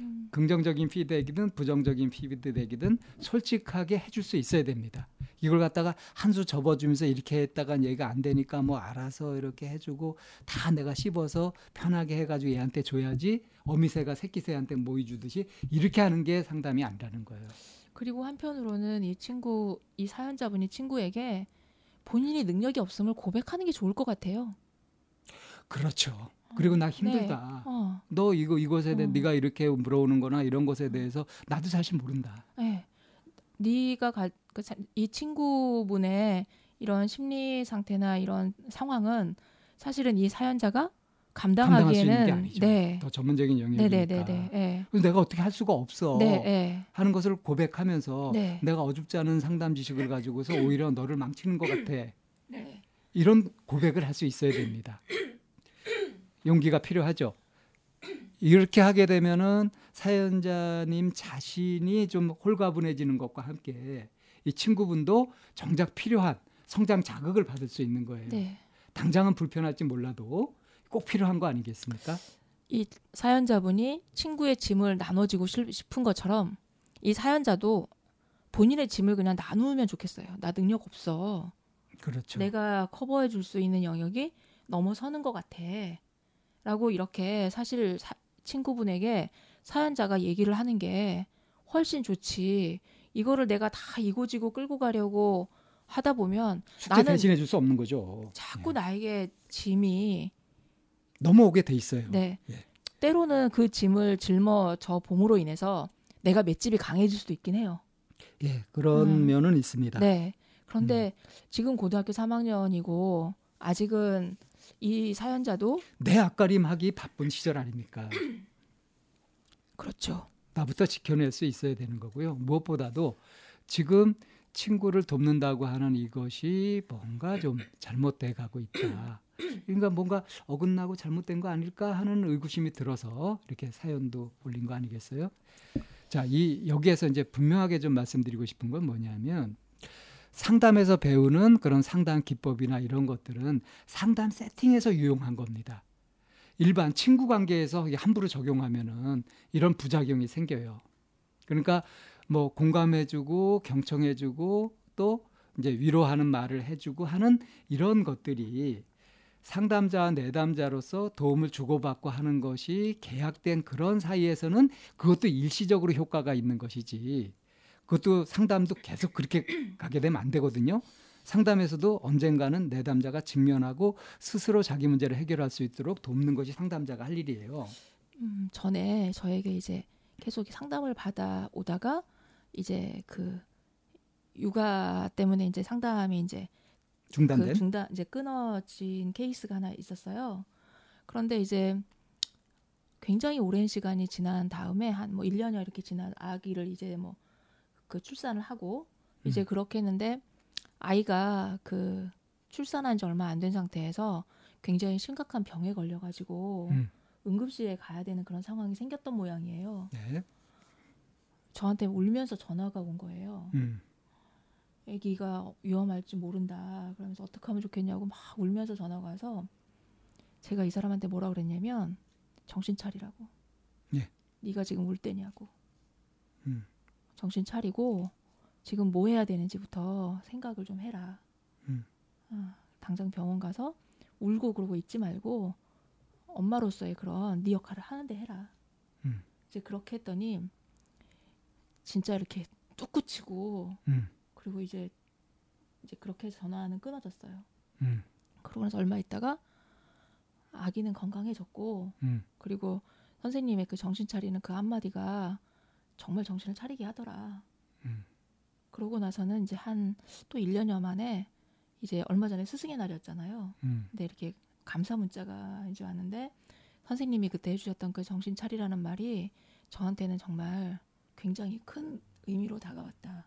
음. 긍정적인 피드백이든 부정적인 피드백이든 솔직하게 해줄 수 있어야 됩니다. 이걸 갖다가 한 수 접어주면서 이렇게 했다가 얘가 안 되니까 뭐 알아서 이렇게 해주고 다 내가 씹어서 편하게 해가지고 얘한테 줘야지 어미새가 새끼새한테 모이 주듯이 이렇게 하는 게 상담이 아니라는 거예요. 그리고 한편으로는 이 친구 이 사연자분이 친구에게 본인이 능력이 없음을 고백하는 게 좋을 것 같아요. 그렇죠. 그리고 나 힘들다. 네. 어, 너 이거 이것에 대해 어. 네가 이렇게 물어오는-거나 이런 것에 대해서 나도 사실 모른다. 네. 네가 가, 그 사- 이 친구분의 이런 심리 상태나 이런 상황은 사실은 이 사연자가 감당할 수 있는 게 감당하기에는 아니죠. 네, 더 전문적인 영역이니까. 네네네네, 네, 그래서 내가 어떻게 할 수가 없어. 네, 네, 하는 것을 고백하면서 네. 내가 어줍지 않은 상담 지식을 가지고서 오히려 너를 망치는 것 같아. 네. 이런 고백을 할 수 있어야 됩니다. 용기가 필요하죠. 이렇게 하게 되면은 사연자님 자신이 좀 홀가분해지는 것과 함께 이 친구분도 정작 필요한 성장 자극을 받을 수 있는 거예요. 네. 당장은 불편할지 몰라도 꼭 필요한 거 아니겠습니까? 이 사연자분이 친구의 짐을 나눠지고 싶- 싶은 것처럼 이 사연자도 본인의 짐을 그냥 나누면 좋겠어요. 나 능력 없어. 그렇죠. 내가 커버해 줄 수 있는 영역이 넘어서는 것 같아. 라고 이렇게 사실 사, 친구분에게 사연자가 얘기를 하는 게 훨씬 좋지. 이거를 내가 다 이고지고 끌고 가려고 하다 보면 나는 대신해 줄 수 없는 거죠. 자꾸 네. 나에게 짐이 넘어오게 돼 있어요. 네. 예. 때로는 그 짐을 짊어져 봄으로 인해서 내가 맷집이 강해질 수도 있긴 해요. 예, 그런 음. 면은 있습니다. 네. 그런데 지금 고등학교 3학년이고 아직은 이 사연자도 내 앞가림 하기 바쁜 시절 아닙니까? 그렇죠. 나부터 지켜낼 수 있어야 되는 거고요. 무엇보다도 지금 친구를 돕는다고 하는 이것이 뭔가 좀 잘못돼 가고 있다. 그러니까 뭔가 어긋나고 잘못된 거 아닐까 하는 의구심이 들어서 이렇게 사연도 올린 거 아니겠어요? 자, 이 여기에서 이제 분명하게 좀 말씀드리고 싶은 건 뭐냐면 상담에서 배우는 그런 상담 기법이나 이런 것들은 상담 세팅에서 유용한 겁니다. 일반 친구 관계에서 함부로 적용하면은 이런 부작용이 생겨요. 그러니까 뭐 공감해주고 경청해주고 또 이제 위로하는 말을 해주고 하는 이런 것들이 상담자와 내담자로서 도움을 주고받고 하는 것이 계약된 그런 사이에서는 그것도 일시적으로 효과가 있는 것이지 그것도 상담도 계속 그렇게 가게 되면 안 되거든요. 상담에서도 언젠가는 내담자가 직면하고 스스로 자기 문제를 해결할 수 있도록 돕는 것이 상담자가 할 일이에요. 음, 전에 저에게 이제 계속 상담을 받아 오다가 이제 그 육아 때문에 이제 상담이 이제 중단된 그 중단 이제 끊어진 케이스가 하나 있었어요. 그런데 이제 굉장히 오랜 시간이 지난 다음에 한 뭐 1년여 이렇게 지난 아기를 이제 뭐 그 출산을 하고 이제 음. 그렇게 했는데 아이가 그 출산한 지 얼마 안 된 상태에서 굉장히 심각한 병에 걸려 가지고 음. 응급실에 가야 되는 그런 상황이 생겼던 모양이에요. 네. 저한테 울면서 전화가 온 거예요. 음. 아기가 위험할지 모른다. 그러면서 어떻게 하면 좋겠냐고 막 울면서 전화가 와서 제가 이 사람한테 뭐라 그랬냐면 정신 차리라고. 예. 네가 지금 울 때냐고. 음. 정신 차리고 지금 뭐 해야 되는지부터 생각을 좀 해라. 음. 어, 당장 병원 가서 울고 그러고 있지 말고 엄마로서의 그런 네 역할을 하는데 해라. 음. 이제 그렇게 했더니 진짜 이렇게 뚝 굳히고 음. 그리고 이제 이제 그렇게 해서 전화는 끊어졌어요. 음. 그러고 나서 얼마 있다가 아기는 건강해졌고 음. 그리고 선생님의 그 정신 차리는 그 한마디가 정말 정신을 차리게 하더라. 음. 그러고 나서는 이제 한 또 1년여 만에 이제 얼마 전에 스승의 날이었잖아요. 음. 근데 이렇게 감사 문자가 이제 왔는데 선생님이 그때 해주셨던 그 정신 차리라는 말이 저한테는 정말 굉장히 큰 의미로 다가왔다.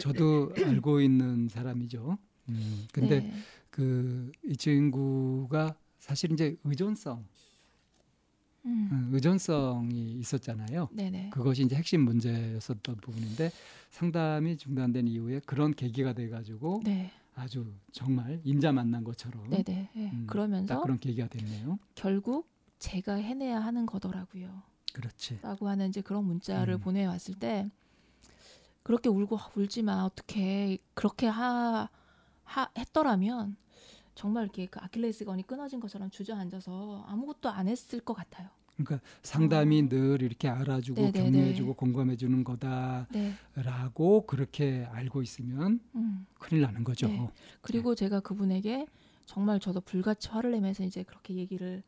저도 알고 있는 사람이죠. 음. 근데 네. 그이 친구가 사실 이제 의존성, 음. 음, 의존성이 있었잖아요. 네네. 그것이 이제 핵심 문제였었던 부분인데 상담이 중단된 이후에 그런 계기가 돼가지고 네. 아주 정말 인자 만난 것처럼 네네. 네. 음, 그러면서 딱 그런 계기가 됐네요. 결국 제가 해내야 하는 거더라고요. 그렇지. 라고 하는 이제 그런 문자를 음. 보내왔을 때 그렇게 울고 아, 울지 마 어떻게 그렇게 하, 하 했더라면 정말 이렇게 그 아킬레스건이 끊어진 것처럼 주저앉아서 아무것도 안 했을 것 같아요. 그러니까 상담이 어. 늘 이렇게 알아주고 네네네. 격려해주고 공감해주는 거다라고 네. 그렇게 알고 있으면 음. 큰일 나는 거죠. 네. 그리고 제가 그분에게 정말 저도 불같이 화를 내면서 이제 그렇게 얘기를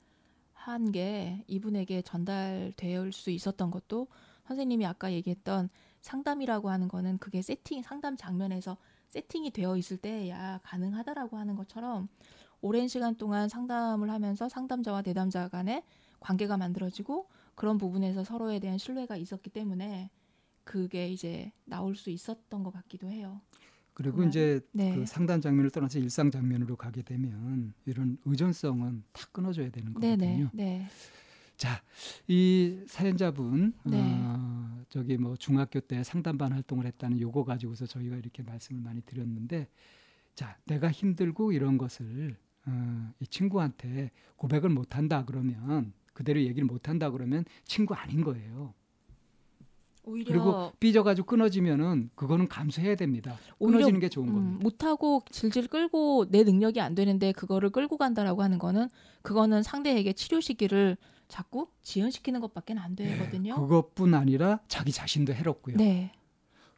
한 게 이분에게 전달될 수 있었던 것도 선생님이 아까 얘기했던 상담이라고 하는 거는 그게 세팅 상담 장면에서 세팅이 되어 있을 때야 가능하다라고 하는 것처럼 오랜 시간 동안 상담을 하면서 상담자와 내담자 간의 관계가 만들어지고 그런 부분에서 서로에 대한 신뢰가 있었기 때문에 그게 이제 나올 수 있었던 것 같기도 해요. 그리고 정말. 이제 네. 그 상담 장면을 떠나서 일상 장면으로 가게 되면 이런 의존성은 다 끊어줘야 되는 거거든요. 네. 자, 이 사연자분 네. 어, 저기 뭐 중학교 때 상담반 활동을 했다는 요거 가지고서 저희가 이렇게 말씀을 많이 드렸는데, 자, 내가 힘들고 이런 것을 어, 이 친구한테 고백을 못 한다 그러면 그대로 얘기를 못 한다 그러면 친구 아닌 거예요. 그리고 삐져가지고 끊어지면은 그거는 감수해야 됩니다. 끊어지는 게 좋은 음, 겁니다. 못하고 질질 끌고 내 능력이 안 되는데 그거를 끌고 간다라고 하는 거는 그거는 상대에게 치료 시기를 자꾸 지연시키는 것밖에 안 되거든요. 그것뿐 아니라 자기 자신도 해롭고요. 네.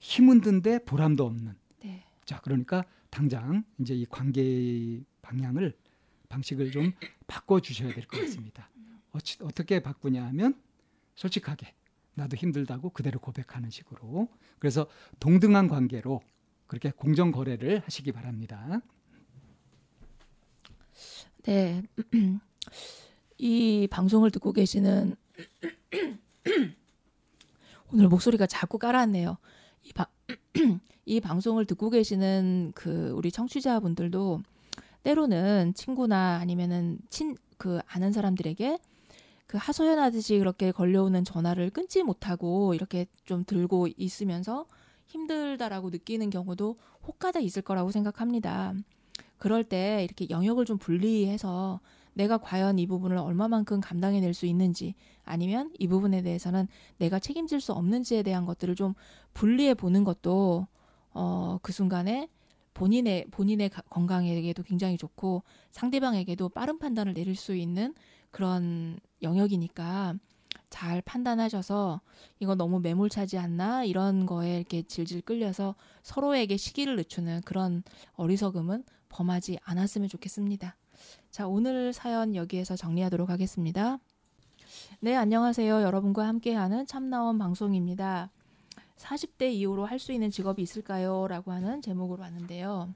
힘은 든데 보람도 없는. 네. 자, 그러니까 당장 이제 이 관계 방향을 방식을 좀 바꿔 주셔야 될 것 같습니다. 어떻게 바꾸냐 하면 솔직하게 나도 힘들다고 그대로 고백하는 식으로 그래서 동등한 관계로 그렇게 공정 거래를 하시기 바랍니다. 네. 이 방송을 듣고 계시는 오늘 목소리가 자꾸 깔았네요. 이, 바, 이 방송을 듣고 계시는 그 우리 청취자분들도 때로는 친구나 아니면은 친 그 아는 사람들에게 그 하소연하듯이 그렇게 걸려오는 전화를 끊지 못하고 이렇게 좀 들고 있으면서 힘들다라고 느끼는 경우도 혹가다 있을 거라고 생각합니다. 그럴 때 이렇게 영역을 좀 분리해서 내가 과연 이 부분을 얼마만큼 감당해낼 수 있는지 아니면 이 부분에 대해서는 내가 책임질 수 없는지에 대한 것들을 좀 분리해 보는 것도 어, 그 순간에 본인의 본인의 건강에게도 굉장히 좋고 상대방에게도 빠른 판단을 내릴 수 있는 그런 영역이니까 잘 판단하셔서 이거 너무 매몰차지 않나 이런 거에 이렇게 질질 끌려서 서로에게 시기를 늦추는 그런 어리석음은 범하지 않았으면 좋겠습니다. 자, 오늘 사연 여기에서 정리하도록 하겠습니다. 네, 안녕하세요. 여러분과 함께하는 참나원 방송입니다. 40대 이후로 할 수 있는 직업이 있을까요? 라고 하는 제목으로 왔는데요.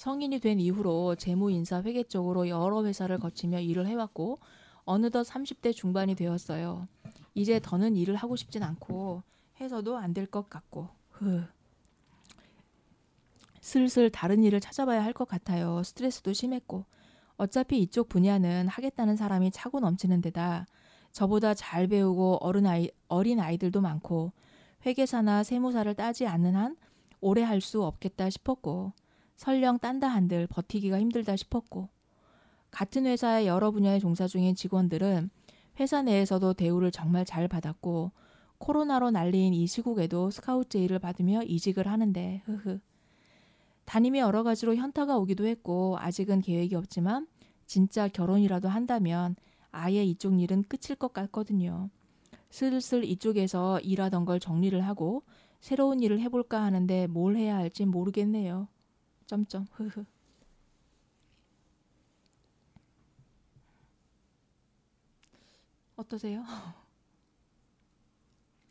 성인이 된 이후로 재무 인사 회계 쪽으로 여러 회사를 거치며 일을 해왔고 어느덧 30대 중반이 되었어요. 이제 더는 일을 하고 싶진 않고 해서도 안 될 것 같고 흐. 슬슬 다른 일을 찾아봐야 할 것 같아요. 스트레스도 심했고 어차피 이쪽 분야는 하겠다는 사람이 차고 넘치는 데다 저보다 잘 배우고 어른 아이, 어린 아이들도 많고 회계사나 세무사를 따지 않는 한 오래 할 수 없겠다 싶었고 설령 딴다 한들 버티기가 힘들다 싶었고 같은 회사의 여러 분야에 종사 중인 직원들은 회사 내에서도 대우를 정말 잘 받았고 코로나로 날린 이 시국에도 스카우트 제의를 받으며 이직을 하는데 흐흐 담임이 여러 가지로 현타가 오기도 했고 아직은 계획이 없지만 진짜 결혼이라도 한다면 아예 이쪽 일은 끝일 것 같거든요. 슬슬 이쪽에서 일하던 걸 정리를 하고 새로운 일을 해볼까 하는데 뭘 해야 할지 모르겠네요. 점점 흐흐. 어떠세요?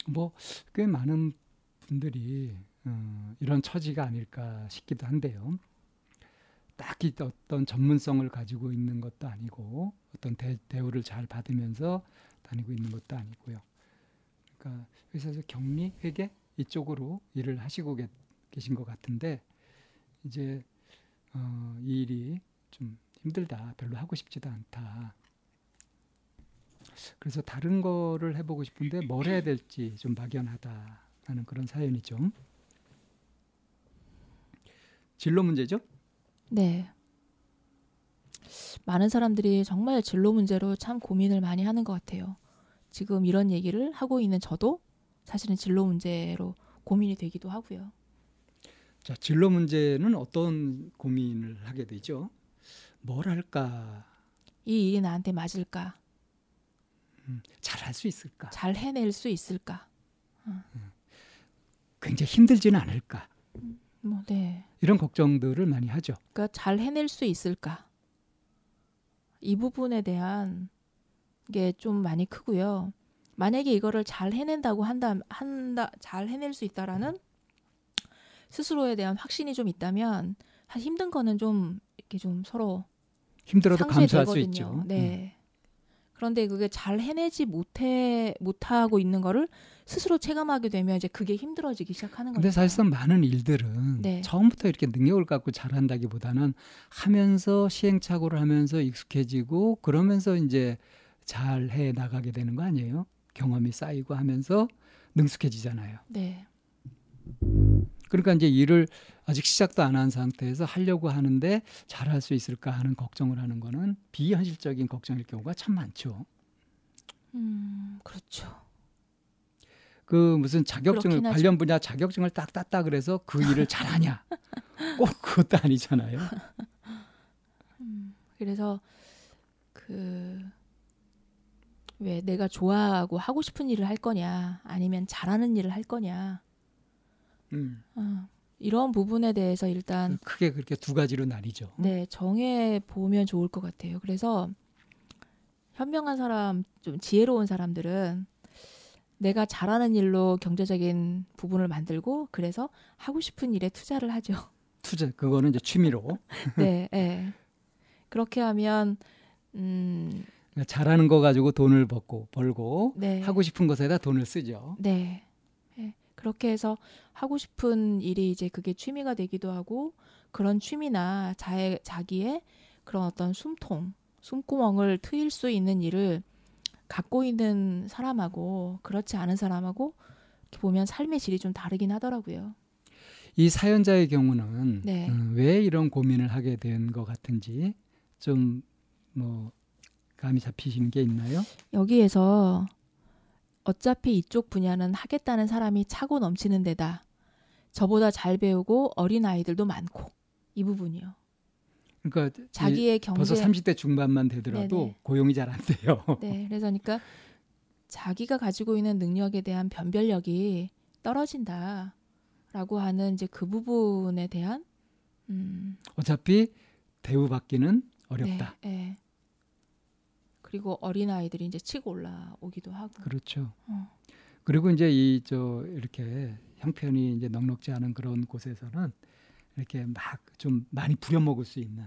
뭐 꽤 많은 분들이 어, 이런 처지가 아닐까 싶기도 한데요. 딱히 어떤 전문성을 가지고 있는 것도 아니고 어떤 대, 대우를 잘 받으면서 다니고 있는 것도 아니고요. 그러니까 회사에서 격리, 회계 이쪽으로 일을 하시고 계, 계신 것 같은데 이제 어, 이 일이 좀 힘들다, 별로 하고 싶지도 않다. 그래서 다른 거를 해보고 싶은데 뭘 해야 될지 좀 막연하다라는 그런 사연이죠. 진로 문제죠? 네. 많은 사람들이 정말 진로 문제로 참 고민을 많이 하는 것 같아요. 지금 이런 얘기를 하고 있는 저도 사실은 진로 문제로 고민이 되기도 하고요. 자, 진로 문제는 어떤 고민을 하게 되죠? 뭘 할까? 이 일이 나한테 맞을까? 음, 잘할 수 있을까? 잘 해낼 수 있을까? 음, 굉장히 힘들지는 않을까? 뭐, 네. 이런 걱정들을 많이 하죠. 그러니까 잘 해낼 수 있을까? 이 부분에 대한 게 좀 많이 크고요. 만약에 이거를 잘 해낸다고 한다, 한다, 잘 해낼 수 있다라는 스스로에 대한 확신이 좀 있다면 사실 힘든 거는 좀 이렇게 좀 서로 힘들어도 감수할 수 상쇄되거든요. 있죠. 네. 그런데 그게 잘 해내지 못해 못하고 있는 거를 스스로 체감하게 되면 이제 그게 힘들어지기 시작하는 거죠. 근데 사실상 많은 일들은 네. 처음부터 이렇게 능력을 갖고 잘한다기보다는 하면서 시행착오를 하면서 익숙해지고 그러면서 이제 잘 해 나가게 되는 거 아니에요? 경험이 쌓이고 하면서 능숙해지잖아요. 네. 그러니까 이제 일을 아직 시작도 안 한 상태에서 하려고 하는데 잘할 수 있을까 하는 걱정을 하는 거는 비현실적인 걱정일 경우가 참 많죠. 음, 그렇죠. 그 무슨 자격증을. 관련 분야 자격증을 딱 땄다 그래서 그 일을 잘하냐? 꼭 그것도 아니잖아요. 그래서 그 왜 내가 좋아하고 하고 싶은 일을 할 거냐 아니면 잘하는 일을 할 거냐 음, 어, 이런 부분에 대해서 일단 크게 그렇게 두 가지로 나뉘죠. 네 정해 보면 좋을 것 같아요. 그래서 현명한 사람 좀 지혜로운 사람들은 내가 잘하는 일로 경제적인 부분을 만들고 그래서 하고 싶은 일에 투자를 하죠. 투자 그거는 이제 취미로 네, 네. 그렇게 하면 음, 그러니까 잘하는 거 가지고 돈을 벌고 벌고 네. 하고 싶은 것에다 돈을 쓰죠. 네. 네. 그렇게 해서 하고 싶은 일이 이제 그게 취미가 되기도 하고 그런 취미나 자의, 자기의 그런 어떤 숨통, 숨구멍을 트일 수 있는 일을 갖고 있는 사람하고 그렇지 않은 사람하고 이렇게 보면 삶의 질이 좀 다르긴 하더라고요. 이 사연자의 경우는 네. 음, 왜 이런 고민을 하게 된 것 같은지 좀 뭐 감이 잡히시는 게 있나요? 여기에서 어차피 이쪽 분야는 하겠다는 사람이 차고 넘치는 데다 저보다 잘 배우고 어린 아이들도 많고 이 부분이요. 그러니까 이 자기의 경제 벌써 30대 중반만 되더라도 네네. 고용이 잘 안 돼요. 네, 그래서 그러니까 자기가 가지고 있는 능력에 대한 변별력이 떨어진다라고 하는 이제 그 부분에 대한 음, 어차피 대우받기는 어렵다. 네, 네. 그리고 어린 아이들이 이제 치고 올라오기도 하고. 그렇죠. 어. 그리고 이제 이 저 이렇게 형편이 이제 넉넉지 않은 그런 곳에서는 이렇게 막 좀 많이 부려먹을 수 있는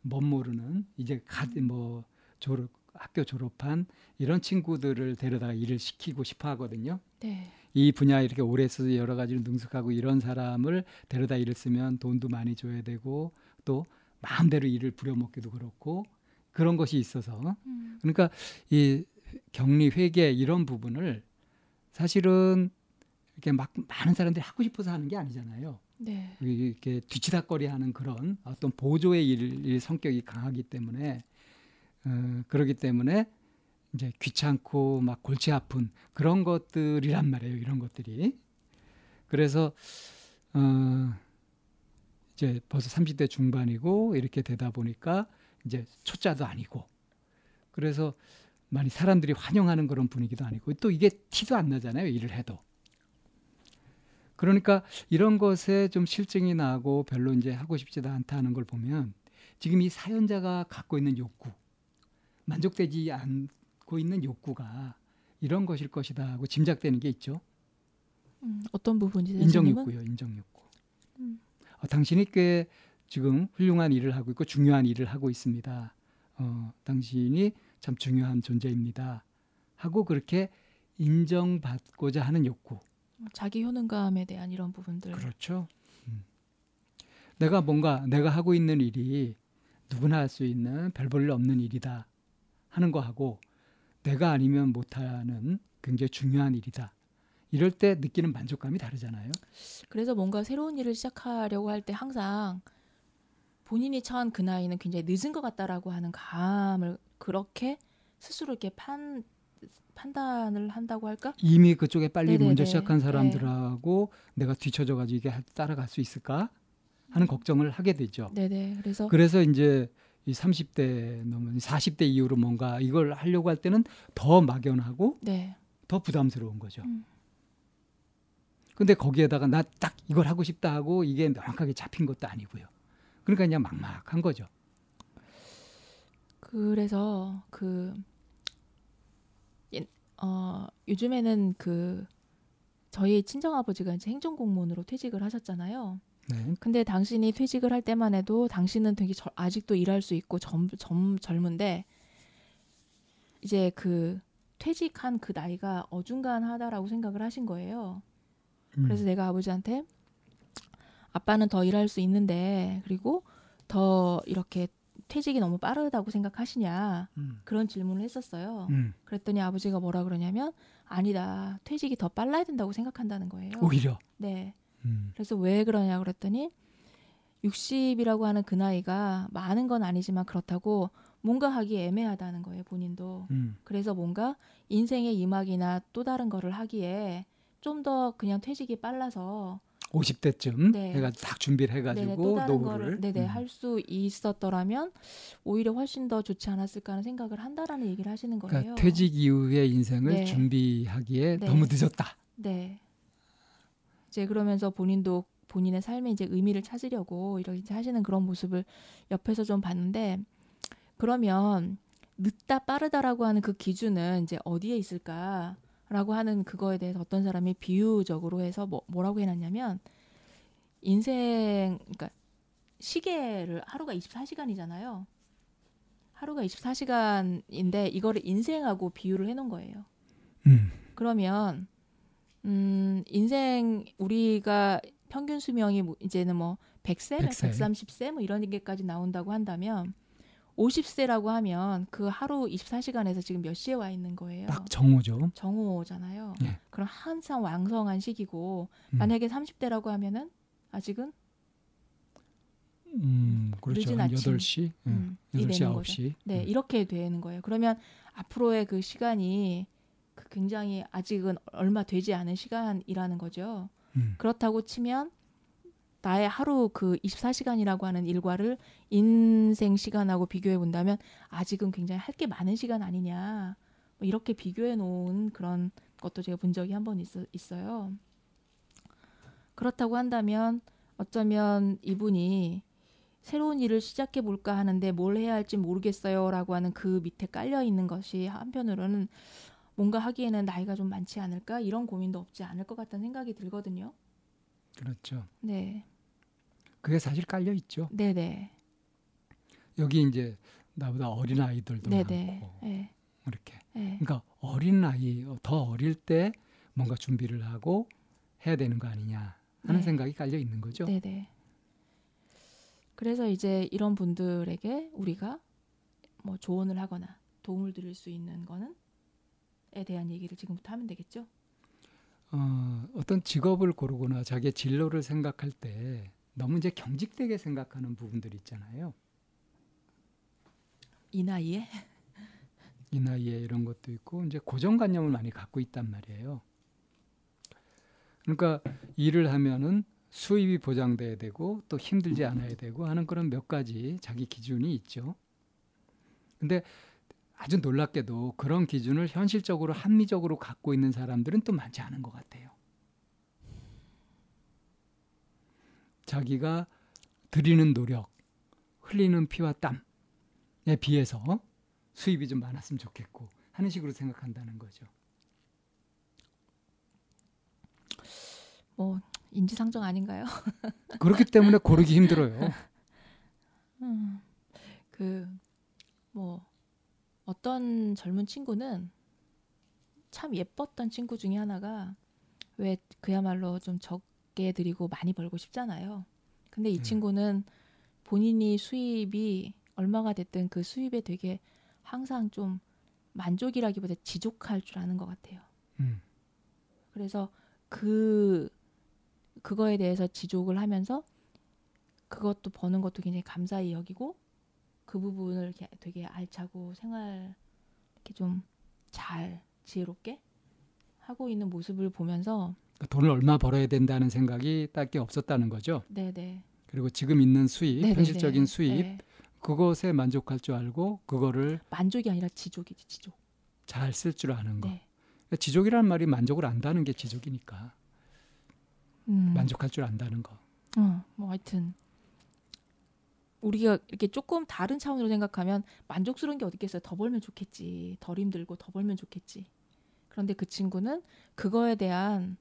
멋 모르는 이제 갓뭐 졸업 학교 졸업한 이런 친구들을 데려다가 일을 시키고 싶어 하거든요. 네, 이 분야에 이렇게 오래 써서 여러 가지를 능숙하고 이런 사람을 데려다 일을 쓰면 돈도 많이 줘야 되고 또 마음대로 일을 부려먹기도 그렇고 그런 것이 있어서 음, 그러니까 이 격리 회계 이런 부분을 사실은 이렇게 막 많은 사람들이 하고 싶어서 하는 게 아니잖아요. 네, 이렇게 뒤치다거리하는 그런 어떤 보조의 일, 일 성격이 강하기 때문에 어, 그러기 때문에 이제 귀찮고 막 골치 아픈 그런 것들이란 말이에요. 이런 것들이 그래서 어, 이제 벌써 30대 중반이고 이렇게 되다 보니까 이제 초짜도 아니고 그래서 많이 사람들이 환영하는 그런 분위기도 아니고 또 이게 티도 안 나잖아요. 일을 해도. 그러니까 이런 것에 좀 실증이 나고 별로 이제 하고 싶지도 않다는 걸 보면 지금 이 사연자가 갖고 있는 욕구, 만족되지 않고 있는 욕구가 이런 것일 것이다 하고 짐작되는 게 있죠. 음, 어떤 부분이죠? 인정? 욕구요, 인정 욕구. 음. 어, 당신이 꽤 지금 훌륭한 일을 하고 있고 중요한 일을 하고 있습니다. 어, 당신이 참 중요한 존재입니다. 하고 그렇게 인정받고자 하는 욕구. 자기 효능감에 대한 이런 부분들. 그렇죠. 음. 내가 뭔가 내가 하고 있는 일이 누구나 할 수 있는 별 볼 일 없는 일이다 하는 거 하고 내가 아니면 못하는 굉장히 중요한 일이다. 이럴 때 느끼는 만족감이 다르잖아요. 그래서 뭔가 새로운 일을 시작하려고 할 때 항상 본인이 처한 그 나이는 굉장히 늦은 것 같다라고 하는 감을 그렇게 스스로 이렇게 판 판단을 한다고 할까? 이미 그쪽에 빨리 네네네. 먼저 시작한 네. 사람들하고 내가 뒤쳐져 가지고 이게 하- 따라갈 수 있을까 하는 걱정을 하게 되죠. 네네. 그래서 그래서 이제 이 30대 넘은 40대 이후로 뭔가 이걸 하려고 할 때는 더 막연하고 네. 더 부담스러운 거죠. 음. 근데 거기에다가 나 딱 이걸 하고 싶다 하고 이게 명확하게 잡힌 것도 아니고요. 그러니까 그냥 막막한 거죠. 그래서 그 예- 어, 요즘에는 그 저희 친정 아버지가 이제 행정공무원으로 퇴직을 하셨잖아요. 네. 근데 당신이 퇴직을 할 때만 해도 당신은 되게 저- 아직도 일할 수 있고 젊, 젊, 젊은데 이제 그 퇴직한 그 나이가 어중간하다라고 생각을 하신 거예요. 음. 그래서 내가 아버지한테 아빠는 더 일할 수 있는데 그리고 더 이렇게 퇴직이 너무 빠르다고 생각하시냐 음. 그런 질문을 했었어요. 음. 그랬더니 아버지가 뭐라 그러냐면 아니다 퇴직이 더 빨라야 된다고 생각한다는 거예요. 오히려. 네. 음. 그래서 왜 그러냐 그랬더니 60이라고 하는 그 나이가 많은 건 아니지만 그렇다고 뭔가 하기 애매하다는 거예요 본인도. 음. 그래서 뭔가 인생의 이막이나 또 다른 거를 하기에 좀 더 그냥 퇴직이 빨라서 50대쯤 네. 해가 딱 준비를 네네, 해가지고 또 다른 노후를 거를 네네 음. 할수 있었더라면 오히려 훨씬 더 좋지 않았을까 하는 생각을 한다라는 얘기를 하시는 거예요. 그러니까 퇴직 이후의 인생을 네. 준비하기에 네. 너무 늦었다. 네. 이제 그러면서 본인도 본인의 삶에 이제 의미를 찾으려고 이렇게 하시는 그런 모습을 옆에서 좀 봤는데 그러면 늦다 빠르다라고 하는 그 기준은 이제 어디에 있을까 라고 하는 그거에 대해서 어떤 사람이 비유적으로 해서 뭐, 뭐라고 해놨냐면 인생 그러니까 시계를 하루가 24시간이잖아요. 하루가 24시간인데 이거를 인생하고 비유를 해놓은 거예요. 음. 그러면 음 인생 우리가 평균 수명이 뭐 이제는 뭐 100세, 100세. 130세 뭐 이런 얘기까지 나온다고 한다면 50세라고 하면 그 하루 24시간에서 지금 몇 시에 와 있는 거예요? 딱 정오죠. 정오잖아요. 예. 그럼 한참 왕성한 시기고 음. 만약에 30대라고 하면은 아직은 음, 그렇죠. 늦은 한 아침. 8시, 음, 이 8시, 되는 거죠. 9시. 네, 음. 이렇게 되는 거예요. 그러면 앞으로의 그 시간이 그 굉장히 아직은 얼마 되지 않은 시간이라는 거죠. 음. 그렇다고 치면 나의 하루 그 24시간이라고 하는 일과를 인생 시간하고 비교해 본다면 아직은 굉장히 할 게 많은 시간 아니냐. 뭐 이렇게 비교해 놓은 그런 것도 제가 본 적이 한 번 있어요. 그렇다고 한다면 어쩌면 이분이 새로운 일을 시작해 볼까 하는데 뭘 해야 할지 모르겠어요라고 하는 그 밑에 깔려 있는 것이 한편으로는 뭔가 하기에는 나이가 좀 많지 않을까 이런 고민도 없지 않을 것 같다는 생각이 들거든요. 그렇죠. 네, 그게 사실 깔려 있죠. 네, 네, 여기 이제 나보다 어린 아이들도 네, 네, 많고 네, 이렇게. 네, 그러니까 어린 아이 더 어릴 때 뭔가 준비를 하고 해야 되는 거 아니냐 하는 네. 생각이 깔려 있는 거죠. 네, 네. 그래서 이제 이런 분들에게 우리가 뭐 조언을 하거나 도움을 드릴 수 있는 거는 에 대한 얘기를 지금부터 하면 되겠죠. 어, 어떤 직업을 고르거나 자기의 진로를 생각할 때 너무 이제 경직되게 생각하는 부분들이 있잖아요. 이 나이에 이 나이에 이런 것도 있고 이제 고정관념을 많이 갖고 있단 말이에요. 그러니까 일을 하면은 수입이 보장돼야 되고 또 힘들지 않아야 되고 하는 그런 몇 가지 자기 기준이 있죠. 근데 아주 놀랍게도 그런 기준을 현실적으로 합리적으로 갖고 있는 사람들은 또 많지 않은 것 같아요. 자기가 들이는 노력, 흘리는 피와 땀에 비해서 수입이 좀 많았으면 좋겠고 하는 식으로 생각한다는 거죠. 뭐 인지상정 아닌가요? 그렇기 때문에 고르기 힘들어요. 음, 그뭐 어떤 젊은 친구는 참 예뻤던 친구 중에 하나가 왜 그야말로 좀 적 게 드리고 많이 벌고 싶잖아요. 근데 이 음. 친구는 본인이 수입이 얼마가 됐든 그 수입에 되게 항상 좀 만족이라기보다 지족할 줄 아는 것 같아요. 음, 그래서 그 그거에 대해서 지족을 하면서 그것도 버는 것도 굉장히 감사히 여기고 그 부분을 이렇게 되게 알차고 생활 이렇게 좀 잘 지혜롭게 하고 있는 모습을 보면서 그러니까 돈을 얼마 벌어야 된다는 생각이 딱히 없었다는 거죠. 네네 그리고 지금 있는 수입, 네네네. 현실적인 수입 네. 그것에 만족할 줄 알고 그거를 만족이 아니라 지족이지 지족. 잘 쓸 줄 아는 거. 네. 그러니까 지족이라는 말이 만족을 안다는 게 지족이니까 음. 만족할 줄 안다는 거. 어, 뭐 하여튼 우리가 이렇게 조금 다른 차원으로 생각하면 만족스러운 게 어디 있겠어요. 더 벌면 좋겠지. 덜 힘들고 더 벌면 좋겠지. 그런데 그 친구는 그거에 대한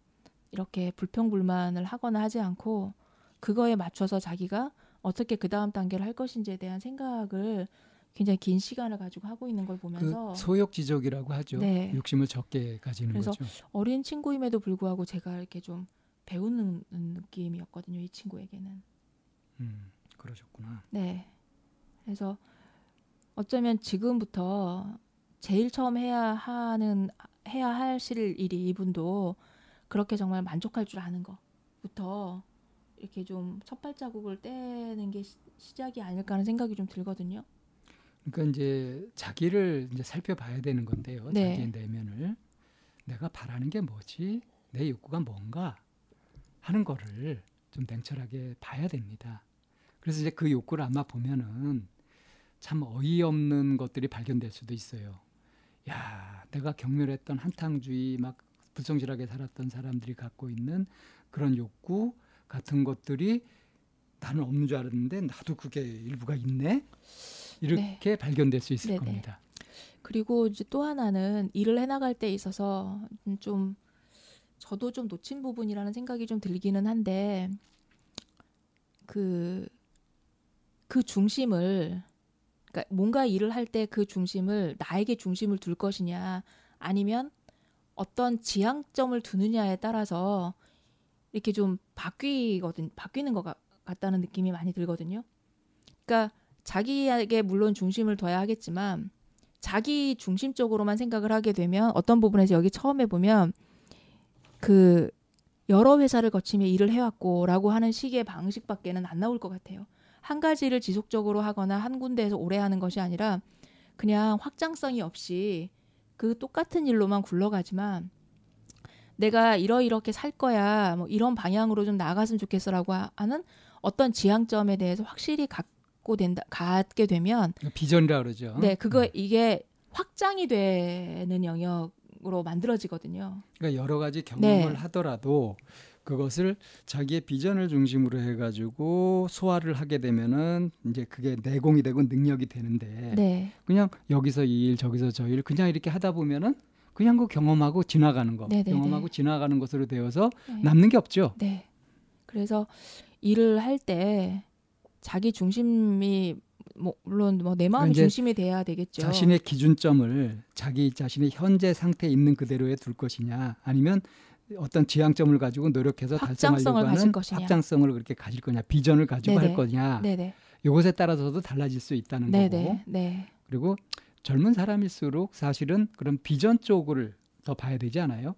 이렇게 불평불만을 하거나 하지 않고 그거에 맞춰서 자기가 어떻게 그 다음 단계를 할 것인지에 대한 생각을 굉장히 긴 시간을 가지고 하고 있는 걸 보면서 그 소욕지족이라고 하죠. 네. 욕심을 적게 가지는 그래서 거죠. 어린 친구임에도 불구하고 제가 이렇게 좀 배우는 느낌이었거든요. 이 친구에게는. 음, 그러셨구나. 네. 그래서 어쩌면 지금부터 제일 처음 해야 하는 해야 하실 일이 이분도 그렇게 정말 만족할 줄 아는 것부터 이렇게 좀 첫 발자국을 떼는 게 시, 시작이 아닐까 하는 생각이 좀 들거든요. 그러니까 이제 자기를 이제 살펴봐야 되는 건데요. 네. 자기의 내면을 내가 바라는 게 뭐지? 내 욕구가 뭔가 하는 거를 좀 냉철하게 봐야 됩니다. 그래서 이제 그 욕구를 아마 보면은 참 어이없는 것들이 발견될 수도 있어요. 야, 내가 경멸했던 한탕주의 막 불성실하게 살았던 사람들이 갖고 있는 그런 욕구 같은 것들이 나는 없는 줄 알았는데 나도 그게 일부가 있네. 이렇게 네. 발견될 수 있을 네네. 겁니다. 그리고 이제 또 하나는 일을 해나갈 때 있어서 좀 저도 좀 놓친 부분이라는 생각이 좀 들기는 한데 그그 그 중심을 그러니까 뭔가 일을 할 때 그 중심을 나에게 중심을 둘 것이냐 아니면 어떤 지향점을 두느냐에 따라서 이렇게 좀 바뀌거든 바뀌는 것 같다는 느낌이 많이 들거든요. 그러니까 자기에게 물론 중심을 둬야 하겠지만 자기 중심적으로만 생각을 하게 되면 어떤 부분에서 여기 처음에 보면 그 여러 회사를 거치며 일을 해왔고라고 하는 식의 방식밖에는 안 나올 것 같아요. 한 가지를 지속적으로 하거나 한 군데에서 오래 하는 것이 아니라 그냥 확장성이 없이 그 똑같은 일로만 굴러가지만 내가 이러이렇게 살 거야 뭐 이런 방향으로 좀 나아갔으면 좋겠어라고 하는 어떤 지향점에 대해서 확실히 갖고 된다 갖게 되면 비전이라 그러죠. 네, 그거 음. 이게 확장이 되는 영역으로 만들어지거든요. 그러니까 여러 가지 경험을 네. 하더라도 그것을 자기의 비전을 중심으로 해가지고 소화를 하게 되면은 이제 그게 내공이 되고 능력이 되는데 네. 그냥 여기서 이 일 저기서 저 일 그냥 이렇게 하다 보면은 그냥 그 경험하고 지나가는 거 네네네. 네, 경험하고 네. 지나가는 것으로 되어서 네. 남는 게 없죠. 네. 그래서 일을 할 때 자기 중심이 뭐 물론 뭐 내 마음이 중심이 돼야 되겠죠. 자신의 기준점을 자기 자신의 현재 상태에 있는 그대로에 둘 것이냐 아니면 어떤 지향점을 가지고 노력해서 달성하려고 하는 확장성을 그렇게 가질 거냐 비전을 가지고 네네. 할 거냐 네네. 이것에 따라서도 달라질 수 있다는 네네. 거고 네. 그리고 젊은 사람일수록 사실은 그런 비전 쪽을 더 봐야 되지 않아요?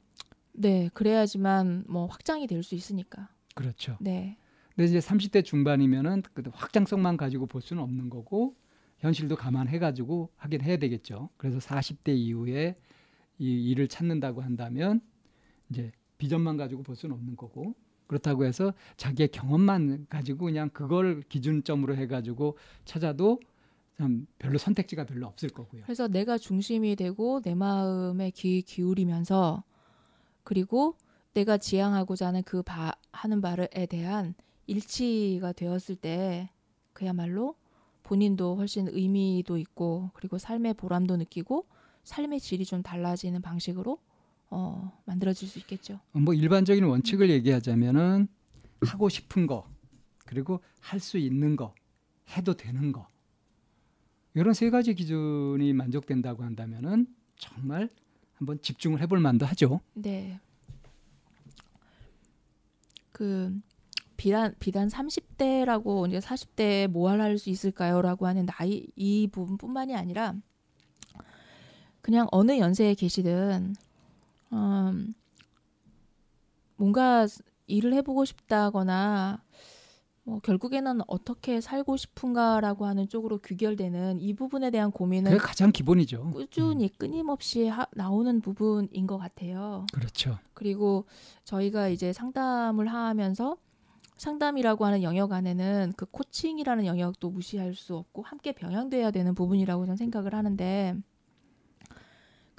네, 그래야지만 뭐 확장이 될 수 있으니까. 그렇죠. 네. 근데 이제 30대 중반이면은 그 확장성만 가지고 볼 수는 없는 거고 현실도 감안해 가지고 하긴 해야 되겠죠. 그래서 40대 이후에 이 일을 찾는다고 한다면 이제 비전만 가지고 볼 수는 없는 거고 그렇다고 해서 자기의 경험만 가지고 그냥 그걸 기준점으로 해가지고 찾아도 참 별로 선택지가 별로 없을 거고요. 그래서 내가 중심이 되고 내 마음에 귀 기울이면서 그리고 내가 지향하고자 하는 그 바, 하는 바에 대한 일치가 되었을 때 그야말로 본인도 훨씬 의미도 있고 그리고 삶의 보람도 느끼고 삶의 질이 좀 달라지는 방식으로 어, 만들어질 수 있겠죠. 뭐 일반적인 원칙을 얘기하자면은 하고 싶은 거 그리고 할 수 있는 거 해도 되는 거 이런 세 가지 기준이 만족된다고 한다면은 정말 한번 집중을 해볼 만도 하죠. 네. 그 비단 비단 30대라고 이제 40대에 뭘 할 수 있을까요라고 하는 나이 이 부분뿐만이 아니라 그냥 어느 연세에 계시든 음, 뭔가 일을 해보고 싶다거나 뭐 결국에는 어떻게 살고 싶은가라고 하는 쪽으로 귀결되는 이 부분에 대한 고민은 그게 가장 기본이죠. 꾸준히 음. 끊임없이 하, 나오는 부분인 것 같아요. 그렇죠. 그리고 저희가 이제 상담을 하면서 상담이라고 하는 영역 안에는 그 코칭이라는 영역도 무시할 수 없고 함께 병행돼야 되는 부분이라고 저는 생각을 하는데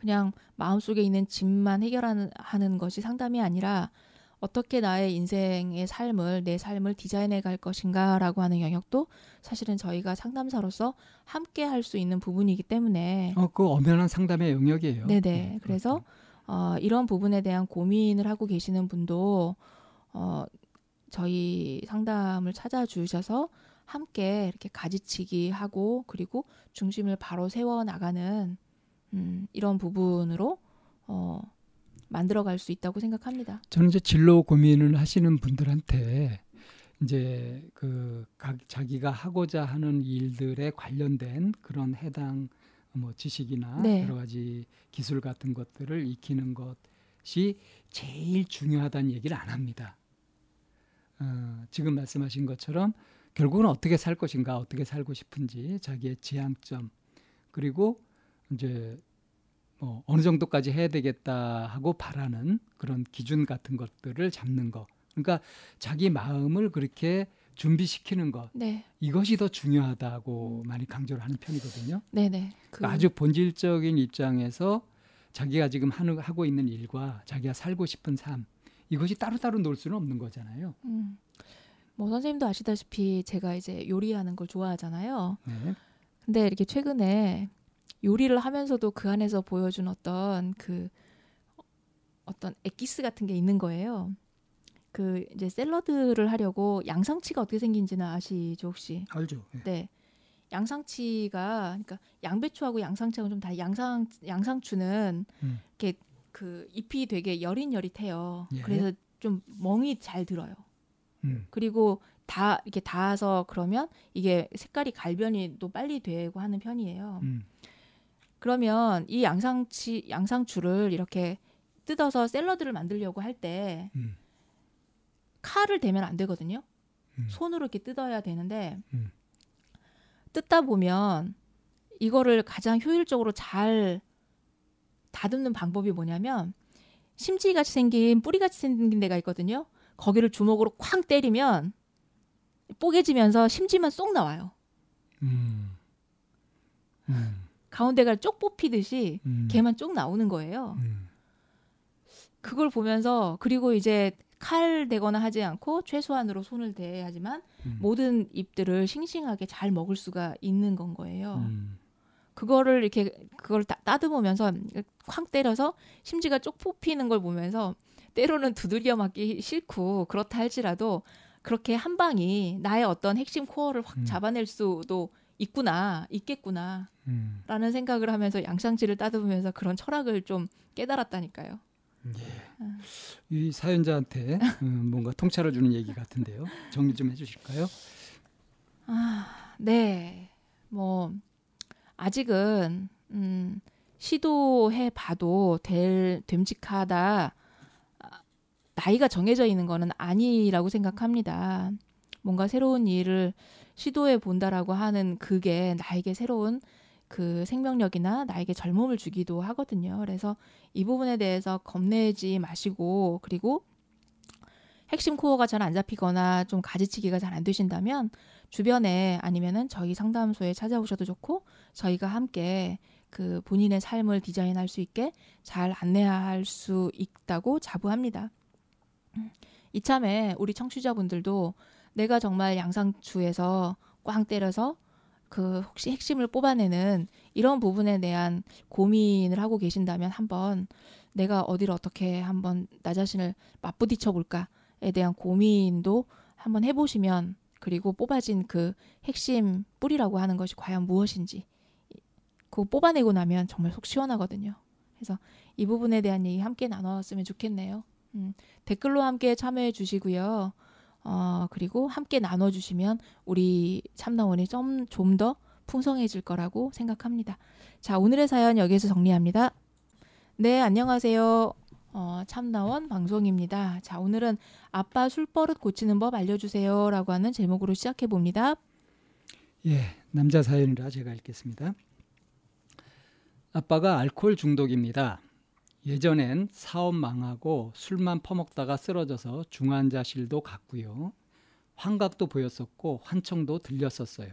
그냥 마음속에 있는 짐만 해결하는 하는 것이 상담이 아니라 어떻게 나의 인생의 삶을 내 삶을 디자인해 갈 것인가라고 하는 영역도 사실은 저희가 상담사로서 함께 할 수 있는 부분이기 때문에 어, 그 엄연한 상담의 영역이에요. 네네. 네, 그래서 어, 이런 부분에 대한 고민을 하고 계시는 분도 어, 저희 상담을 찾아주셔서 함께 이렇게 가지치기 하고 그리고 중심을 바로 세워 나가는 음, 이런 부분으로 어, 만들어갈 수 있다고 생각합니다. 저는 이제 진로 고민을 하시는 분들한테 이제 그 자기가 하고자 하는 일들에 관련된 그런 해당 뭐 지식이나 네. 여러 가지 기술 같은 것들을 익히는 것이 제일 중요하다는 얘기를 안 합니다. 어, 지금 말씀하신 것처럼 결국은 어떻게 살 것인가, 어떻게 살고 싶은지 자기의 지향점 그리고 이제 뭐 어느 정도까지 해야 되겠다 하고 바라는 그런 기준 같은 것들을 잡는 거. 그러니까 자기 마음을 그렇게 준비시키는 것 네. 이것이 더 중요하다고 많이 강조를 하는 편이거든요. 네네. 그 그러니까 아주 본질적인 입장에서 자기가 지금 하는, 하고 있는 일과 자기가 살고 싶은 삶 이것이 따로따로 놀 수는 없는 거잖아요. 음. 뭐 선생님도 아시다시피 제가 이제 요리하는 걸 좋아하잖아요. 네. 근데 이렇게 최근에 요리를 하면서도 그 안에서 보여준 어떤 그 어떤 엑기스 같은 게 있는 거예요. 그 이제 샐러드를 하려고 양상치가 어떻게 생긴지는 아시죠 혹시? 알죠. 네. 네. 양상치가 그러니까 양배추하고 양상치하고 좀다 양상 양상추는 음. 이렇게 그 잎이 되게 여릿여릿해요. 예. 그래서 좀 멍이 잘 들어요. 음. 그리고 다 이렇게 닿아서 그러면 이게 색깔이 갈변이 또 빨리 되고 하는 편이에요. 음. 그러면 이 양상치 양상추를 이렇게 뜯어서 샐러드를 만들려고 할때 음. 칼을 대면 안 되거든요. 음. 손으로 이렇게 뜯어야 되는데 음. 뜯다 보면 이거를 가장 효율적으로 잘 다듬는 방법이 뭐냐면 심지 같이 생긴 뿌리 같이 생긴 데가 있거든요. 거기를 주먹으로 쾅 때리면 뽀개지면서 심지만 쏙 나와요. 음. 음. 가운데가 쪽 뽑히듯이 음. 걔만 쪽 나오는 거예요. 음. 그걸 보면서 그리고 이제 칼 대거나 하지 않고 최소한으로 손을 대야지만 음. 모든 잎들을 싱싱하게 잘 먹을 수가 있는 건 거예요. 음. 그거를 이렇게 그걸 따, 따듬으면서 쾅 때려서 심지가 쪽 뽑히는 걸 보면서 때로는 두들겨 맞기 싫고 그렇다 할지라도 그렇게 한 방이 나의 어떤 핵심 코어를 확 음. 잡아낼 수도 있구나 있겠구나라는 음. 생각을 하면서 양상치를 따듬으면서 그런 철학을 좀 깨달았다니까요. 예. 이 사연자한테 음, 뭔가 통찰을 주는 얘기 같은데요. 정리 좀 해주실까요? 아, 네. 뭐 아직은 음, 시도해 봐도 될 됨직하다. 아, 나이가 정해져 있는 거는 아니라고 생각합니다. 뭔가 새로운 일을 시도해 본다라고 하는 그게 나에게 새로운 그 생명력이나 나에게 젊음을 주기도 하거든요. 그래서 이 부분에 대해서 겁내지 마시고 그리고 핵심 코어가 잘 안 잡히거나 좀 가지치기가 잘 안 되신다면 주변에 아니면은 저희 상담소에 찾아오셔도 좋고 저희가 함께 그 본인의 삶을 디자인할 수 있게 잘 안내할 수 있다고 자부합니다. 음, 이참에 우리 청취자분들도 내가 정말 양상추에서 꽝 때려서 그 혹시 핵심을 뽑아내는 이런 부분에 대한 고민을 하고 계신다면 한번 내가 어디를 어떻게 한번 나 자신을 맞부딪혀 볼까에 대한 고민도 한번 해보시면 그리고 뽑아진 그 핵심 뿌리라고 하는 것이 과연 무엇인지 그거 뽑아내고 나면 정말 속 시원하거든요. 그래서 이 부분에 대한 얘기 함께 나눴으면 좋겠네요. 음, 댓글로 함께 참여해 주시고요. 어, 그리고 함께 나눠주시면 우리 참나원이 좀더 풍성해질 거라고 생각합니다. 자, 오늘의 사연 여기서 정리합니다. 네, 안녕하세요. 어, 참나원 방송입니다. 자, 오늘은 아빠 술버릇 고치는 법 알려주세요. 라고 하는 제목으로 시작해 봅니다. 예, 남자 사연이라 제가 읽겠습니다. 아빠가 알코올 중독입니다. 예전엔 사업 망하고 술만 퍼먹다가 쓰러져서 중환자실도 갔고요. 환각도 보였었고 환청도 들렸었어요.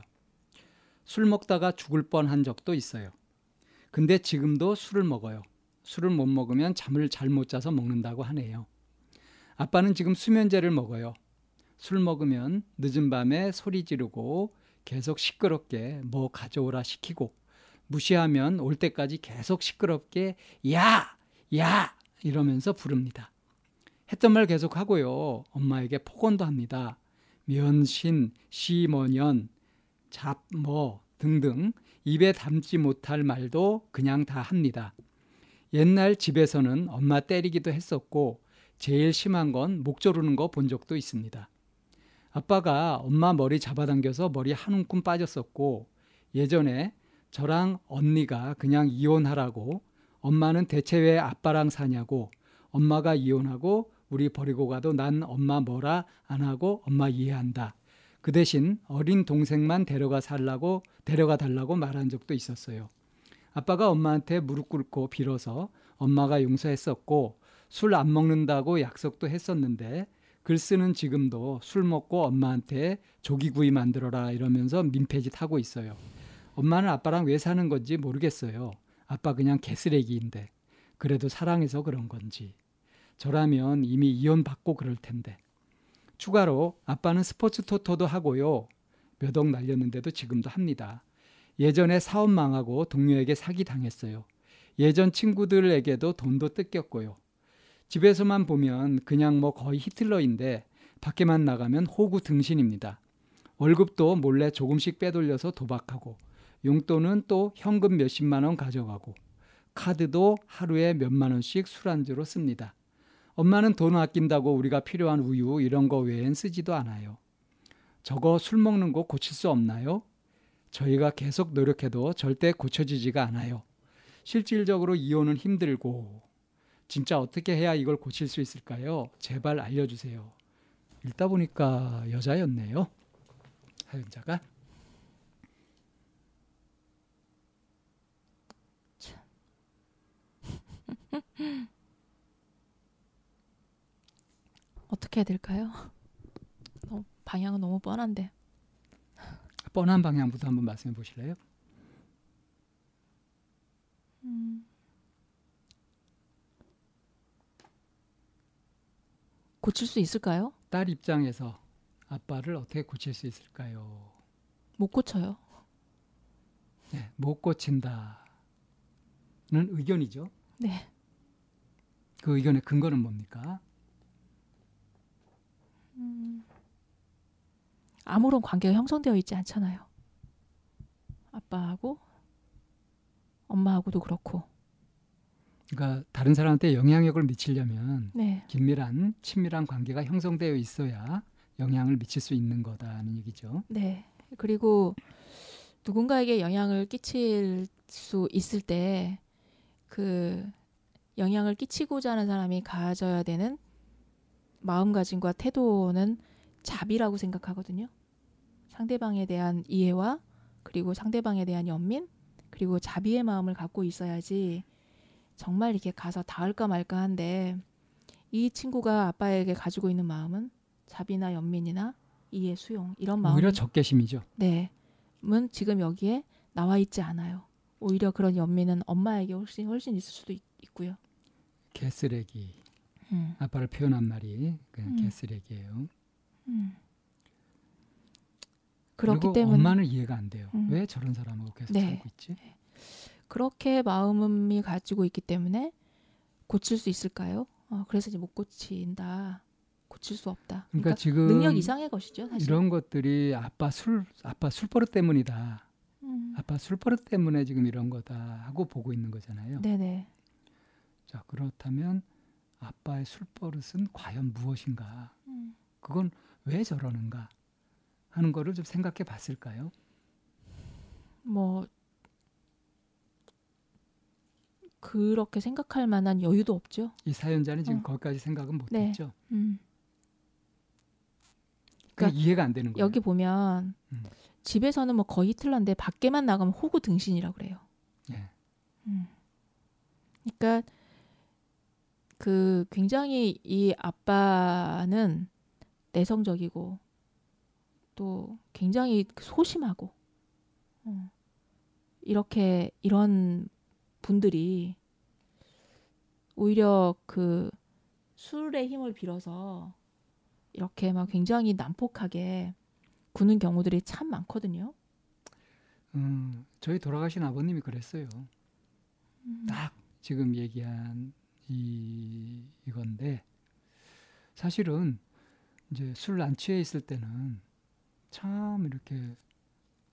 술 먹다가 죽을 뻔한 적도 있어요. 근데 지금도 술을 먹어요. 술을 못 먹으면 잠을 잘 못 자서 먹는다고 하네요. 아빠는 지금 수면제를 먹어요. 술 먹으면 늦은 밤에 소리 지르고 계속 시끄럽게 뭐 가져오라 시키고 무시하면 올 때까지 계속 시끄럽게 야! 야! 이러면서 부릅니다. 했던 말 계속 하고요. 엄마에게 폭언도 합니다. 면신, 시머년, 잡뭐 등등 입에 담지 못할 말도 그냥 다 합니다. 옛날 집에서는 엄마 때리기도 했었고 제일 심한 건 목 조르는 거 본 적도 있습니다. 아빠가 엄마 머리 잡아당겨서 머리 한 움큼 빠졌었고 예전에 저랑 언니가 그냥 이혼하라고 엄마는 대체 왜 아빠랑 사냐고 엄마가 이혼하고 우리 버리고 가도 난 엄마 뭐라 안 하고 엄마 이해한다. 그 대신 어린 동생만 데려가 살라고 데려가 달라고 말한 적도 있었어요. 아빠가 엄마한테 무릎 꿇고 빌어서 엄마가 용서했었고 술 안 먹는다고 약속도 했었는데 글 쓰는 지금도 술 먹고 엄마한테 조기구이 만들어라 이러면서 민폐짓 하고 있어요. 엄마는 아빠랑 왜 사는 건지 모르겠어요. 아빠 그냥 개쓰레기인데 그래도 사랑해서 그런 건지. 저라면 이미 이혼 받고 그럴 텐데. 추가로 아빠는 스포츠 토토도 하고요. 몇 억 날렸는데도 지금도 합니다. 예전에 사업 망하고 동료에게 사기 당했어요. 예전 친구들에게도 돈도 뜯겼고요. 집에서만 보면 그냥 뭐 거의 히틀러인데 밖에만 나가면 호구 등신입니다. 월급도 몰래 조금씩 빼돌려서 도박하고 용돈은 또 현금 몇십만 원 가져가고 카드도 하루에 몇만 원씩 술안주로 씁니다. 엄마는 돈 아낀다고 우리가 필요한 우유 이런 거 외엔 쓰지도 않아요. 저거 술 먹는 거 고칠 수 없나요? 저희가 계속 노력해도 절대 고쳐지지가 않아요. 실질적으로 이혼은 힘들고 진짜 어떻게 해야 이걸 고칠 수 있을까요? 제발 알려주세요. 읽다 보니까 여자였네요. 사연자가. 어떻게 해야 될까요? 방향은 너무 뻔한데. 뻔한 방향부터 한번 말씀해 보실래요? 음. 고칠 수 있을까요? 딸 입장에서 아빠를 어떻게 고칠 수 있을까요? 못 고쳐요. 네, 못 고친다는 의견이죠. 네. 그 의견의 근거는 뭡니까? 음, 아무런 관계가 형성되어 있지 않잖아요. 아빠하고 엄마하고도 그렇고. 그러니까 다른 사람한테 영향력을 미치려면 네. 긴밀한 친밀한 관계가 형성되어 있어야 영향을 미칠 수 있는 거다는 얘기죠. 네. 그리고 누군가에게 영향을 끼칠 수 있을 때 그 영향을 끼치고자 하는 사람이 가져야 되는 마음가짐과 태도는 자비라고 생각하거든요. 상대방에 대한 이해와 그리고 상대방에 대한 연민 그리고 자비의 마음을 갖고 있어야지 정말 이렇게 가서 닿을까 말까 한데 이 친구가 아빠에게 가지고 있는 마음은 자비나 연민이나 이해 수용 이런 마음 오히려 적개심이죠. 네. 은 지금 여기에 나와 있지 않아요. 오히려 그런 연민은 엄마에게 훨씬 훨씬 있을 수도 있, 고요 개쓰레기. 음. 아빠를 표현한 말이 그냥 음. 개쓰레기예요. 음. 그렇기 때문에 엄마는 이해가 안 돼요. 음. 왜 저런 사람하고 계속 네. 살고 있지? 그렇게 마음이 가지고 있기 때문에 고칠 수 있을까요? 어, 그래서 이제 못 고친다. 고칠 수 없다. 그러니까, 그러니까, 지금 능력 이상의 것이죠, 사실. 이런 것들이 아빠 술 아빠 술버릇 때문이다. 음. 아빠 술버릇 때문에 지금 이런 거다 하고 보고 있는 거잖아요. 네네. 자 그렇다면 아빠의 술버릇은 과연 무엇인가? 음. 그건 왜 저러는가 하는 거를 좀 생각해 봤을까요? 뭐 그렇게 생각할 만한 여유도 없죠. 이 사연자는 지금 어. 거기까지 생각은 네. 못했죠. 음. 그러니까 이해가 안 되는 거예요. 여기 보면 음. 집에서는 뭐 거의 틀란데 밖에만 나가면 호구 등신이라고 그래요. 예. 음. 그러니까 그 굉장히 이 아빠는 내성적이고 또 굉장히 소심하고 어. 이렇게 이런 분들이 오히려 그 술의 힘을 빌어서 이렇게 막 굉장히 난폭하게 구는 경우들이 참 많거든요. 음, 저희 돌아가신 아버님이 그랬어요. 음. 딱 지금 얘기한 이 이건데 사실은 이제 술 안 취해 있을 때는 참 이렇게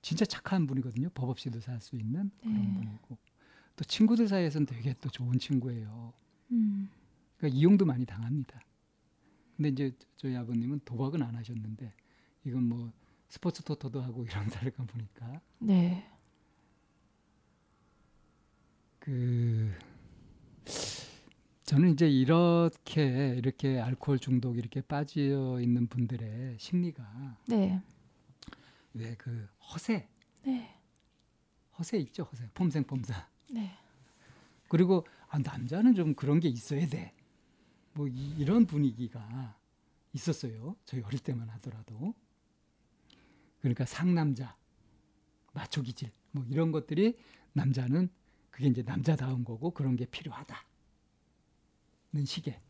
진짜 착한 분이거든요. 법 없이도 살 수 있는 그런 네. 분이고 또 친구들 사이에서는 되게 또 좋은 친구예요. 음. 그러니까 이용도 많이 당합니다. 근데 이제 저희 아버님은 도박은 안 하셨는데 이건 뭐 스포츠 토토도 하고 이런 데가 보니까 네. 그 저는 이제 이렇게 이렇게 알코올 중독 이렇게 빠져 있는 분들의 심리가 네. 왜 그 허세 네. 허세 있죠 허세 폼생 폼사 네. 그리고 아, 남자는 좀 그런 게 있어야 돼. 뭐 이, 런 분위기가 있었어요. 저희 어릴 때만 하더라도. 그러니까 상남자, 마초 기질, 뭐 이런 것들이 남자는 그게 이제 남자다운 거고 그런 게 필요하다 는 식의.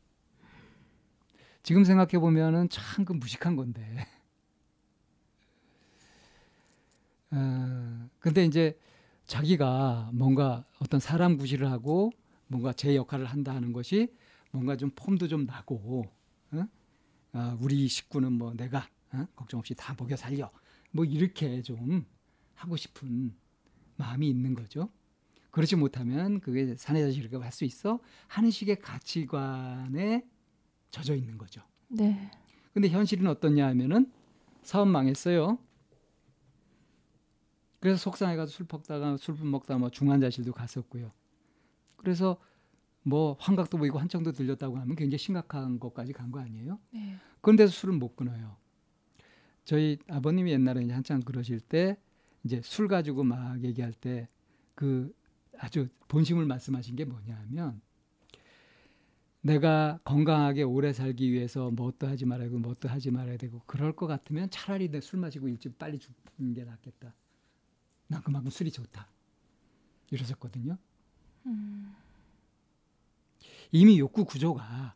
지금 생각해 보면은 참 그 무식한 건데. 어, 근데 이제 자기가 뭔가 어떤 사람 구실을 하고 뭔가 제 역할을 한다 하는 것이 뭔가 좀 폼도 좀 나고 어? 어, 우리 식구는 뭐 내가 어? 걱정 없이 다 먹여 살려 뭐 이렇게 좀 하고 싶은 마음이 있는 거죠. 그렇지 못하면 그게 사내자식이라고 할수 있어 하는 식의 가치관에 젖어 있는 거죠. 네. 근데 현실은 어떻냐 하면은 사업 망했어요. 그래서 속상해가지고 술 먹다가 술 먹다가 뭐 중환자실도 갔었고요. 그래서 뭐 환각도 보이고 환청도 들렸다고 하면 굉장히 심각한 것까지 간 거 아니에요? 네. 그런데도 술을 못 끊어요. 저희 아버님이 옛날에 이제 한창 그러실 때 이제 술 가지고 막 얘기할 때 그 아주 본심을 말씀하신 게 뭐냐면 내가 건강하게 오래 살기 위해서 뭣도 하지 말아야 되고 뭣도 하지 말아야 되고 그럴 것 같으면 차라리 내 술 마시고 일찍 빨리 죽는 게 낫겠다. 난 그만큼 술이 좋다. 이러셨거든요. 음. 이미 욕구 구조가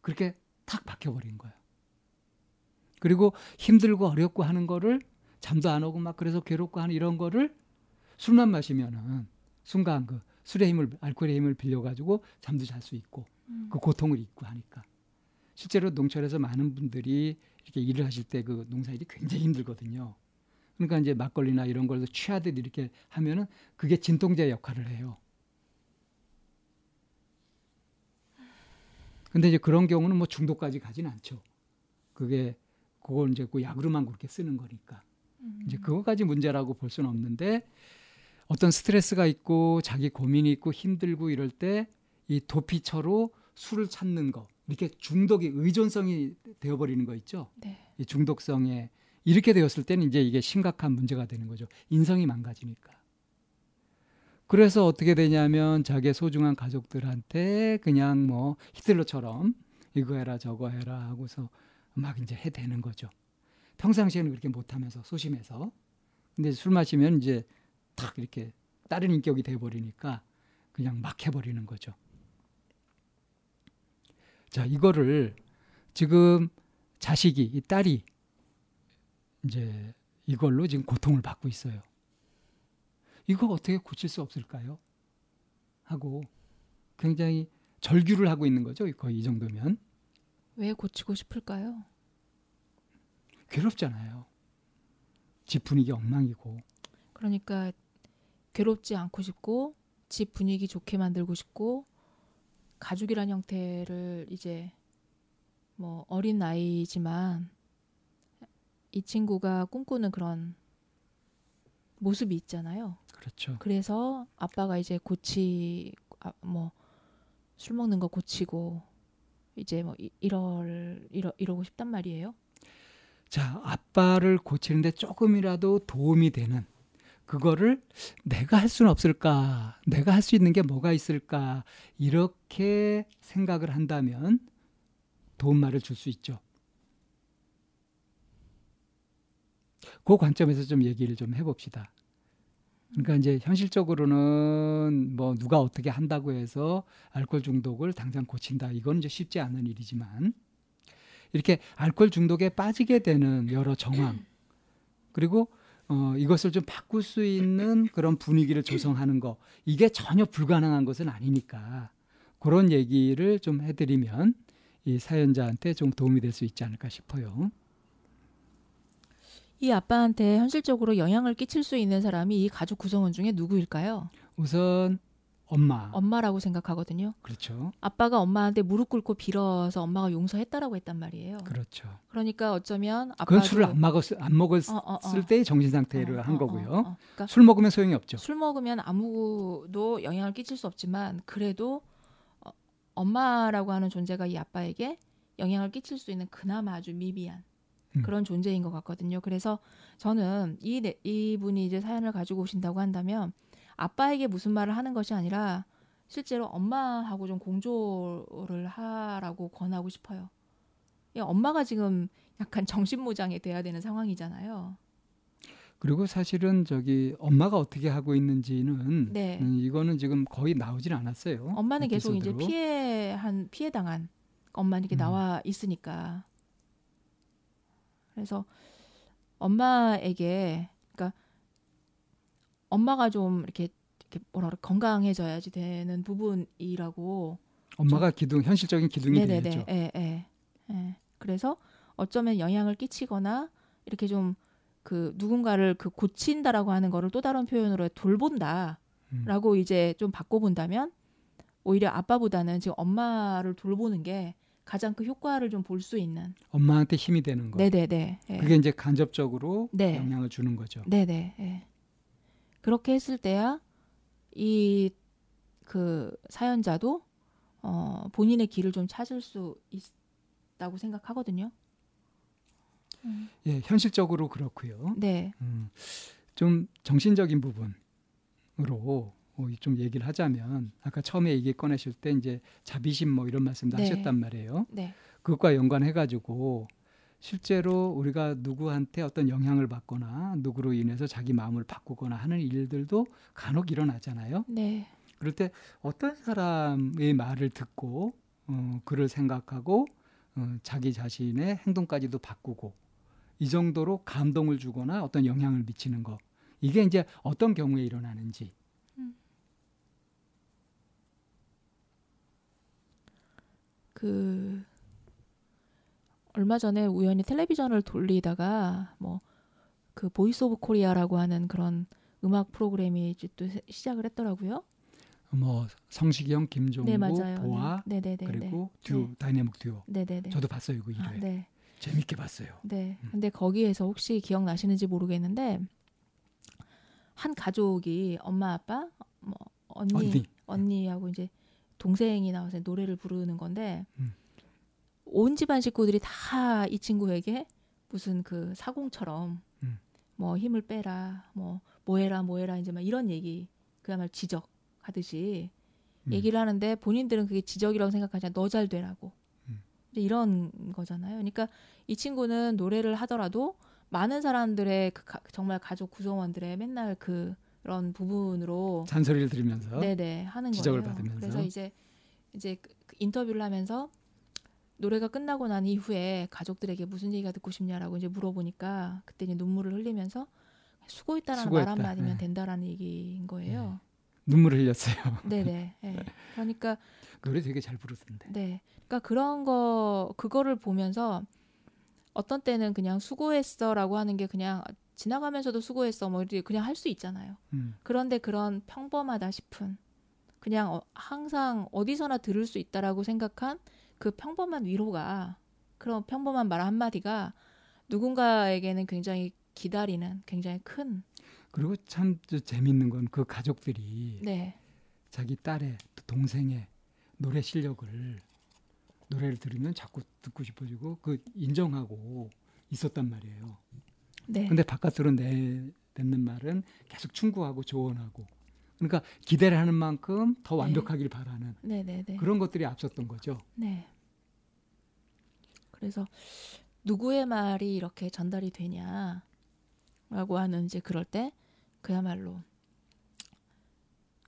그렇게 탁 박혀버린 거예요. 그리고 힘들고 어렵고 하는 거를 잠도 안 오고 막 그래서 괴롭고 하는 이런 거를 술만 마시면은 순간 그 술의 힘을 알코올의 힘을 빌려가지고 잠도 잘 수 있고 음. 그 고통을 잊고 하니까 실제로 농촌에서 많은 분들이 이렇게 일을 하실 때 그 농사일이 굉장히 힘들거든요. 그러니까 이제 막걸리나 이런 걸로 취하듯 이렇게 하면은 그게 진통제 역할을 해요. 근데 이제 그런 경우는 뭐 중독까지 가진 않죠. 그게 그걸 이제 그 약으로만 그렇게 쓰는 거니까. 음. 이제 그거까지 문제라고 볼 수는 없는데 어떤 스트레스가 있고 자기 고민이 있고 힘들고 이럴 때 이 도피처로 술을 찾는 거 이렇게 중독이 의존성이 되어버리는 거 있죠. 네. 이 중독성에 이렇게 되었을 때는 이제 이게 심각한 문제가 되는 거죠. 인성이 망가지니까. 그래서 어떻게 되냐면 자기의 소중한 가족들한테 그냥 뭐 히틀러처럼 이거 해라 저거 해라 하고서 막 이제 해대는 거죠. 평상시에는 그렇게 못하면서 소심해서. 근데 술 마시면 이제 탁 이렇게 다른 인격이 돼버리니까 그냥 막 해버리는 거죠. 자, 이거를 지금 자식이, 이 딸이 이제 이걸로 지금 고통을 받고 있어요. 이거 어떻게 고칠 수 없을까요? 하고 굉장히 절규를 하고 있는 거죠. 거의 이 정도면. 왜 고치고 싶을까요? 괴롭잖아요. 집 분위기 엉망이고. 그러니까 괴롭지 않고 싶고 집 분위기 좋게 만들고 싶고 가족이란 형태를 이제 뭐 어린 나이지만 이 친구가 꿈꾸는 그런 모습이 있잖아요. 그렇죠. 그래서 아빠가 이제 고치 아, 뭐술 먹는 거 고치고 이제 뭐 이, 이럴 이러 이러고 싶단 말이에요. 자, 아빠를 고치는데 조금이라도 도움이 되는 그거를 내가 할 수는 없을까? 내가 할 수 있는 게 뭐가 있을까? 이렇게 생각을 한다면 도움말을 줄 수 있죠. 그 관점에서 좀 얘기를 좀 해봅시다. 그러니까 이제 현실적으로는 뭐 누가 어떻게 한다고 해서 알코올 중독을 당장 고친다. 이건 이제 쉽지 않은 일이지만 이렇게 알코올 중독에 빠지게 되는 여러 정황 그리고 어, 이것을 좀 바꿀 수 있는 그런 분위기를 조성하는 거 이게 전혀 불가능한 것은 아니니까 그런 얘기를 좀 해드리면 이 사연자한테 좀 도움이 될 수 있지 않을까 싶어요. 이 아빠한테 현실적으로 영향을 끼칠 수 있는 사람이 이 가족 구성원 중에 누구일까요? 우선 엄마. 엄마라고 생각하거든요. 그렇죠. 아빠가 엄마한테 무릎 꿇고 빌어서 엄마가 용서했다라고 했단 말이에요. 그렇죠. 그러니까 어쩌면 아빠도 그건 술을 안 먹었 안 먹었을 어, 어, 어. 때의 정신 상태를 어, 한 어, 거고요. 어, 어. 그러니까 술 먹으면 소용이 없죠. 술 먹으면 아무도 영향을 끼칠 수 없지만 그래도 어, 엄마라고 하는 존재가 이 아빠에게 영향을 끼칠 수 있는 그나마 아주 미비한 음. 그런 존재인 것 같거든요. 그래서 저는 이 네- 이분이 이제 사연을 가지고 오신다고 한다면 아빠에게 무슨 말을 하는 것이 아니라 실제로 엄마하고 좀 공조를 하라고 권하고 싶어요. 엄마가 지금 약간 정신무장이 돼야 되는 상황이잖아요. 그리고 사실은 저기 엄마가 어떻게 하고 있는지는 네. 음, 이거는 지금 거의 나오질 않았어요. 엄마는 계속 이제 에피소드로. 피해 한 피해 당한 엄마는 이렇게 음. 나와 있으니까 그래서 엄마에게 엄마가 좀 이렇게 이렇게 뭐라 그래 건강해져야지 되는 부분이라고 엄마가 기둥 현실적인 기둥이 네네네 되겠죠. 예, 예, 예. 그래서 어쩌면 영향을 끼치거나 이렇게 좀 그 누군가를 그 고친다라고 하는 거를 또 다른 표현으로 돌본다라고 음. 이제 좀 바꿔본다면 오히려 아빠보다는 지금 엄마를 돌보는 게 가장 그 효과를 좀 볼 수 있는 엄마한테 힘이 되는 거. 네네네 예. 그게 이제 간접적으로 네. 영향을 주는 거죠. 네네 예. 그렇게 했을 때야 이 그 사연자도 어 본인의 길을 좀 찾을 수 있다고 생각하거든요. 음. 예, 현실적으로 그렇고요. 네, 음, 좀 정신적인 부분으로 어, 좀 얘기를 하자면 아까 처음에 얘기 꺼내실 때 이제 자비심 뭐 이런 말씀도 네. 하셨단 말이에요. 네, 그것과 연관해 가지고 실제로 우리가 누구한테 어떤 영향을 받거나 누구로 인해서 자기 마음을 바꾸거나 하는 일들도 간혹 일어나잖아요. 네, 그럴 때 어떤 사람의 말을 듣고 어, 그를 생각하고 어, 자기 자신의 행동까지도 바꾸고 이 정도로 감동을 주거나 어떤 영향을 미치는 거 이게 이제 어떤 경우에 일어나는지. 그 얼마 전에 우연히 텔레비전을 돌리다가 뭐 그 Voice of Korea라고 하는 그런 음악 프로그램이 이제 또 시- 시작을 했더라고요. 뭐 성시경, 김종국, 네. 보아 네, 네, 네, 그리고 네. 듀오 Dynamic Duo 네, 네, 네. 저도 봤어요 그 1회 아, 네, 재밌게 봤어요. 네. 음. 근데 거기에서 혹시 기억나시는지 모르겠는데 한 가족이 엄마, 아빠, 뭐 언니, 언니 언니. 하고 이제 동생이 나와서 노래를 부르는 건데 음. 온 집안 식구들이 다 이 친구에게 무슨 그 사공처럼 음. 뭐 힘을 빼라 뭐 뭐해라 뭐해라 이제 막 이런 얘기 그야말로 지적하듯이 음. 얘기를 하는데 본인들은 그게 지적이라고 생각하지 않아 너잘 되라고 음. 이런 거잖아요. 그러니까 이 친구는 노래를 하더라도 많은 사람들의 그 가- 정말 가족 구성원들의 맨날 그 그런 부분으로 잔소리를 들으면서 네네 하는 지적을 거예요. 받으면서. 그래서 이제 이제 그- 그 인터뷰를 하면서 노래가 끝나고 난 이후에 가족들에게 무슨 얘기가 듣고 싶냐라고 이제 물어보니까 그때 이제 눈물을 흘리면서 수고했다라는 말 수고했다. 한마디면 네. 된다라는 얘기인 거예요. 눈물을 흘렸어요. 네네. 예. 그러니까 노래 되게 잘 부르던데. 네. 그러니까 그런 거 그거를 보면서 어떤 때는 그냥 수고했어라고 하는 게 그냥 지나가면서도 수고했어 뭐 이렇게 그냥 할 수 있잖아요. 음. 그런데 그런 평범하다 싶은 그냥 어, 항상 어디서나 들을 수 있다라고 생각한 그 평범한 위로가 그런 평범한 말 한마디가 누군가에게는 굉장히 기다리는 굉장히 큰 그리고 참저 재밌는 건 그 가족들이 네. 자기 딸의 또 동생의 노래 실력을 노래를 들으면 자꾸 듣고 싶어지고 그 인정하고 있었단 말이에요. 네. 근데 바깥으로 내 뱉는 말은 계속 충고하고 조언하고 그러니까 기대를 하는 만큼 더 네. 완벽하길 바라는 네, 네, 네. 그런 것들이 앞섰던 거죠. 네. 그래서 누구의 말이 이렇게 전달이 되냐라고 하는 이제 그럴 때 그야말로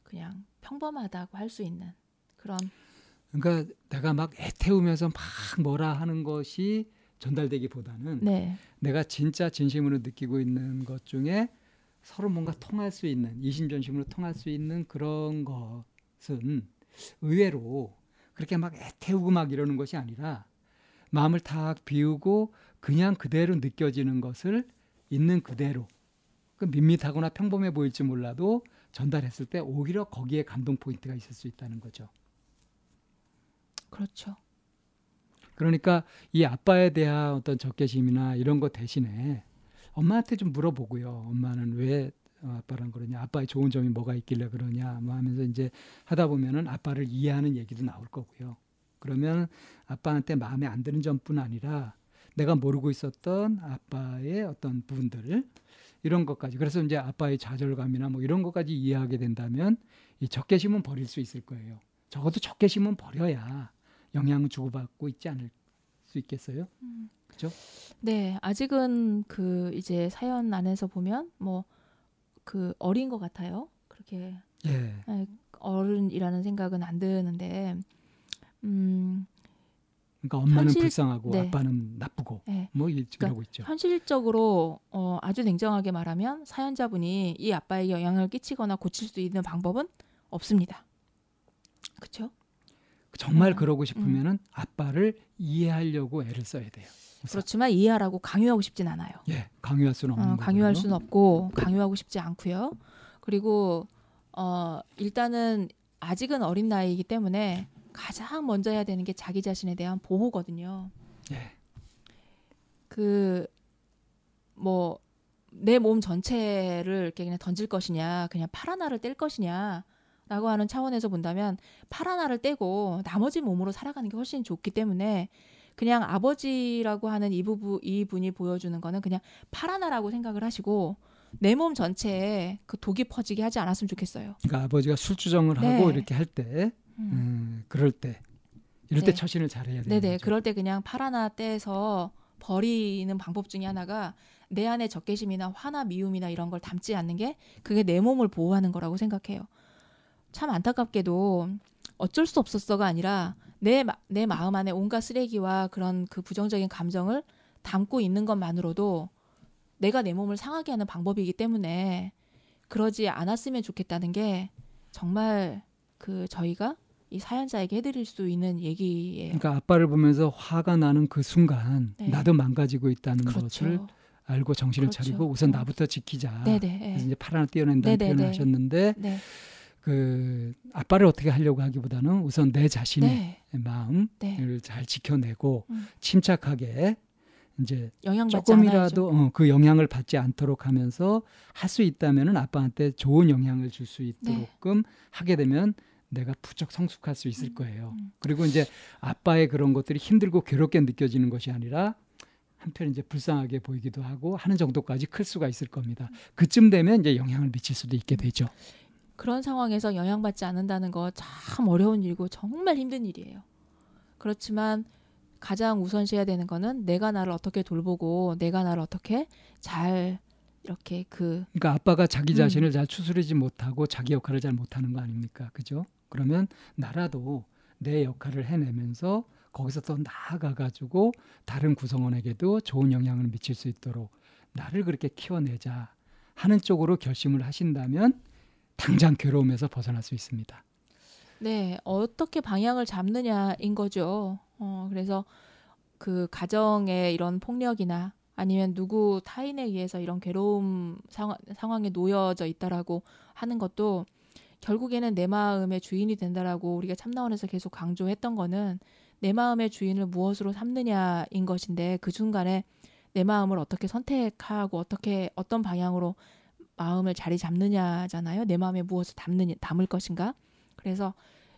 그냥 평범하다고 할 수 있는 그런 그러니까 내가 막 애태우면서 막 뭐라 하는 것이 전달되기보다는 네, 내가 진짜 진심으로 느끼고 있는 것 중에 서로 뭔가 통할 수 있는 이심전심으로 통할 수 있는 그런 것은 의외로 그렇게 막 애태우고 막 이러는 것이 아니라 마음을 탁 비우고 그냥 그대로 느껴지는 것을 있는 그대로 그 밋밋하거나 평범해 보일지 몰라도 전달했을 때 오히려 거기에 감동 포인트가 있을 수 있다는 거죠. 그렇죠. 그러니까 이 아빠에 대한 어떤 적개심이나 이런 것 대신에 엄마한테 좀 물어보고요. 엄마는 왜 어, 아빠랑 그러냐, 아빠의 좋은 점이 뭐가 있길래 그러냐, 뭐 하면서 이제 하다 보면은 아빠를 이해하는 얘기도 나올 거고요. 그러면 아빠한테 마음에 안 드는 점뿐 아니라 내가 모르고 있었던 아빠의 어떤 부분들 이런 것까지 그래서 이제 아빠의 좌절감이나 뭐 이런 것까지 이해하게 된다면 이 적개심은 버릴 수 있을 거예요. 적어도 적개심은 버려야 영향을 주고받고 있지 않을 수 있겠어요. 음. 그죠? 네, 아직은 그 이제 사연 안에서 보면 뭐 그 어린 것 같아요. 그렇게 예. 네, 어른이라는 생각은 안 드는데, 음. 그러니까 엄마는 현실, 불쌍하고 네. 아빠는 나쁘고 네. 뭐 이러고 그러니까 있죠. 현실적으로 어, 아주 냉정하게 말하면 사연자분이 이 아빠에게 영향을 끼치거나 고칠 수 있는 방법은 없습니다. 그렇죠? 정말 음. 그러고 싶으면은 음. 아빠를 이해하려고 애를 써야 돼요. 그렇지만 이해하라고 강요하고 싶진 않아요. 예, 강요할 수는 없는 어, 강요할 수는 없고 강요하고 싶지 않고요. 그리고 어 일단은 아직은 어린 나이이기 때문에 가장 먼저 해야 되는 게 자기 자신에 대한 보호거든요. 예. 그뭐 내 몸 전체를 이렇게 그냥 던질 것이냐, 그냥 팔 하나를 뗄 것이냐, 라고 하는 차원에서 본다면 팔 하나를 떼고 나머지 몸으로 살아가는 게 훨씬 좋기 때문에 그냥 아버지라고 하는 이 부부 이 분이 보여주는 거는 그냥 팔 하나라고 생각을 하시고 내 몸 전체에 그 독이 퍼지게 하지 않았으면 좋겠어요. 그러니까 아버지가 술주정을 네. 하고 이렇게 할 때, 음. 음, 그럴 때, 이럴 네. 때 처신을 잘해야 돼요. 네네. 그럴 때 그냥 팔 하나 떼서 버리는 방법 중에 하나가 내 안에 적개심이나 화나 미움이나 이런 걸 담지 않는 게 그게 내 몸을 보호하는 거라고 생각해요. 참 안타깝게도 어쩔 수 없었어가 아니라 내, 내 마음 안에 온갖 쓰레기와 그런 그 부정적인 감정을 담고 있는 것만으로도 내가 내 몸을 상하게 하는 방법이기 때문에 그러지 않았으면 좋겠다는 게 정말 그 저희가 이 사연자에게 해드릴 수 있는 얘기예요. 그러니까 아빠를 보면서 화가 나는 그 순간 네. 나도 망가지고 있다는 그렇죠. 것을 알고 정신을 그렇죠. 차리고 우선 어. 나부터 지키자. 네네. 그래서 이제 팔 하나 떼어낸다는 네네네. 표현을 하셨는데 네. 그 아빠를 어떻게 하려고 하기보다는 우선 내 자신의 네. 마음을 네. 잘 지켜내고 음. 침착하게 이제 조금이라도 어, 그 영향을 받지 않도록 하면서 할 수 있다면은 아빠한테 좋은 영향을 줄 수 있도록끔 네. 하게 되면 내가 부쩍 성숙할 수 있을 음. 거예요. 음. 그리고 이제 아빠의 그런 것들이 힘들고 괴롭게 느껴지는 것이 아니라 한편 이제 불쌍하게 보이기도 하고 하는 정도까지 클 수가 있을 겁니다. 그쯤 되면 이제 영향을 미칠 수도 있게 되죠. 그런 상황에서 영향받지 않는다는 거 참 어려운 일이고 정말 힘든 일이에요. 그렇지만 가장 우선시해야 되는 거는 내가 나를 어떻게 돌보고 내가 나를 어떻게 잘 이렇게 그 그러니까 아빠가 자기 음. 자신을 음. 잘 추스르지 못하고 자기 역할을 잘 못하는 거 아닙니까? 그죠? 그러면 나라도 내 역할을 해내면서 거기서 또 나아가 가지고 다른 구성원에게도 좋은 영향을 미칠 수 있도록 나를 그렇게 키워내자 하는 쪽으로 결심을 하신다면 당장 괴로움에서 벗어날 수 있습니다. 네, 어떻게 방향을 잡느냐인 거죠. 어, 그래서 그 가정의 이런 폭력이나 아니면 누구 타인에 의해서 이런 괴로움 상황, 상황에 놓여져 있다라고 하는 것도 결국에는 내 마음의 주인이 된다라고 우리가 참나원에서 계속 강조했던 거는 내 마음의 주인을 무엇으로 삼느냐인 것인데 그 중간에 내 마음을 어떻게 선택하고 어떻게 어떤 방향으로 마음을 자리 잡느냐잖아요. 내 마음에 무엇을 담느냐, 담을 것인가. 그래서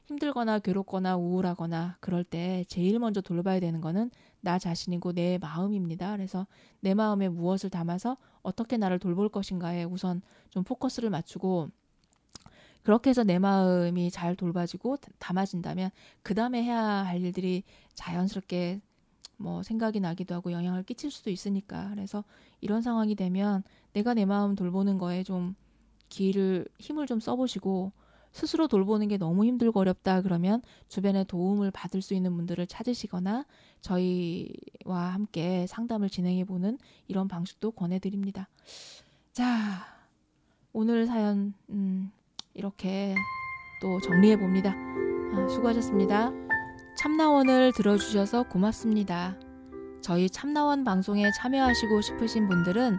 힘들거나 괴롭거나 우울하거나 그럴 때 제일 먼저 돌봐야 되는 거는 나 자신이고 내 마음입니다. 그래서 내 마음에 무엇을 담아서 어떻게 나를 돌볼 것인가에 우선 좀 포커스를 맞추고 그렇게 해서 내 마음이 잘 돌봐지고 담아진다면 그 다음에 해야 할 일들이 자연스럽게 뭐 생각이 나기도 하고 영향을 끼칠 수도 있으니까 그래서 이런 상황이 되면 내가 내 마음 돌보는 거에 좀 기를 힘을 좀 써보시고 스스로 돌보는 게 너무 힘들고 어렵다 그러면 주변에 도움을 받을 수 있는 분들을 찾으시거나 저희와 함께 상담을 진행해 보는 이런 방식도 권해 드립니다. 자 오늘 사연 음, 이렇게 또 정리해 봅니다. 아, 수고하셨습니다. 참나원을 들어주셔서 고맙습니다. 저희 참나원 방송에 참여하시고 싶으신 분들은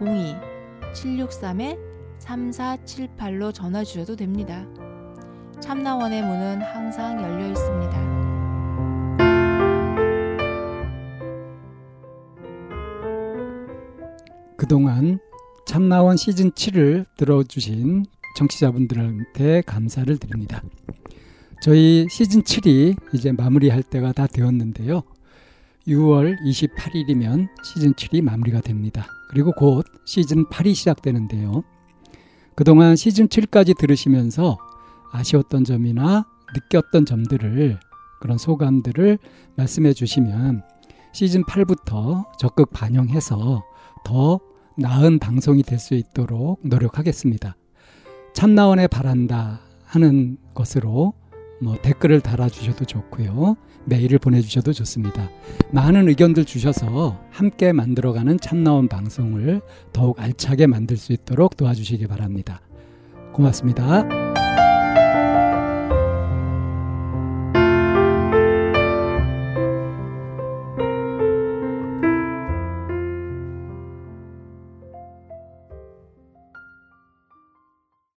02-763-3478로 전화 주셔도 됩니다. 참나원의 문은 항상 열려 있습니다. 그동안 참나원 시즌 7을 들어주신 청취자분들한테 감사를 드립니다. 저희 시즌 7이 이제 마무리할 때가 다 되었는데요. 6월 28일이면 시즌 7이 마무리가 됩니다. 그리고 곧 시즌 8이 시작되는데요. 그동안 시즌 7까지 들으시면서 아쉬웠던 점이나 느꼈던 점들을 그런 소감들을 말씀해 주시면 시즌 8부터 적극 반영해서 더 나은 방송이 될 수 있도록 노력하겠습니다. 참나원에 바란다 하는 것으로 뭐 댓글을 달아주셔도 좋고요. 메일을 보내주셔도 좋습니다. 많은 의견들 주셔서 함께 만들어가는 참나원 방송을 더욱 알차게 만들 수 있도록 도와주시기 바랍니다. 고맙습니다.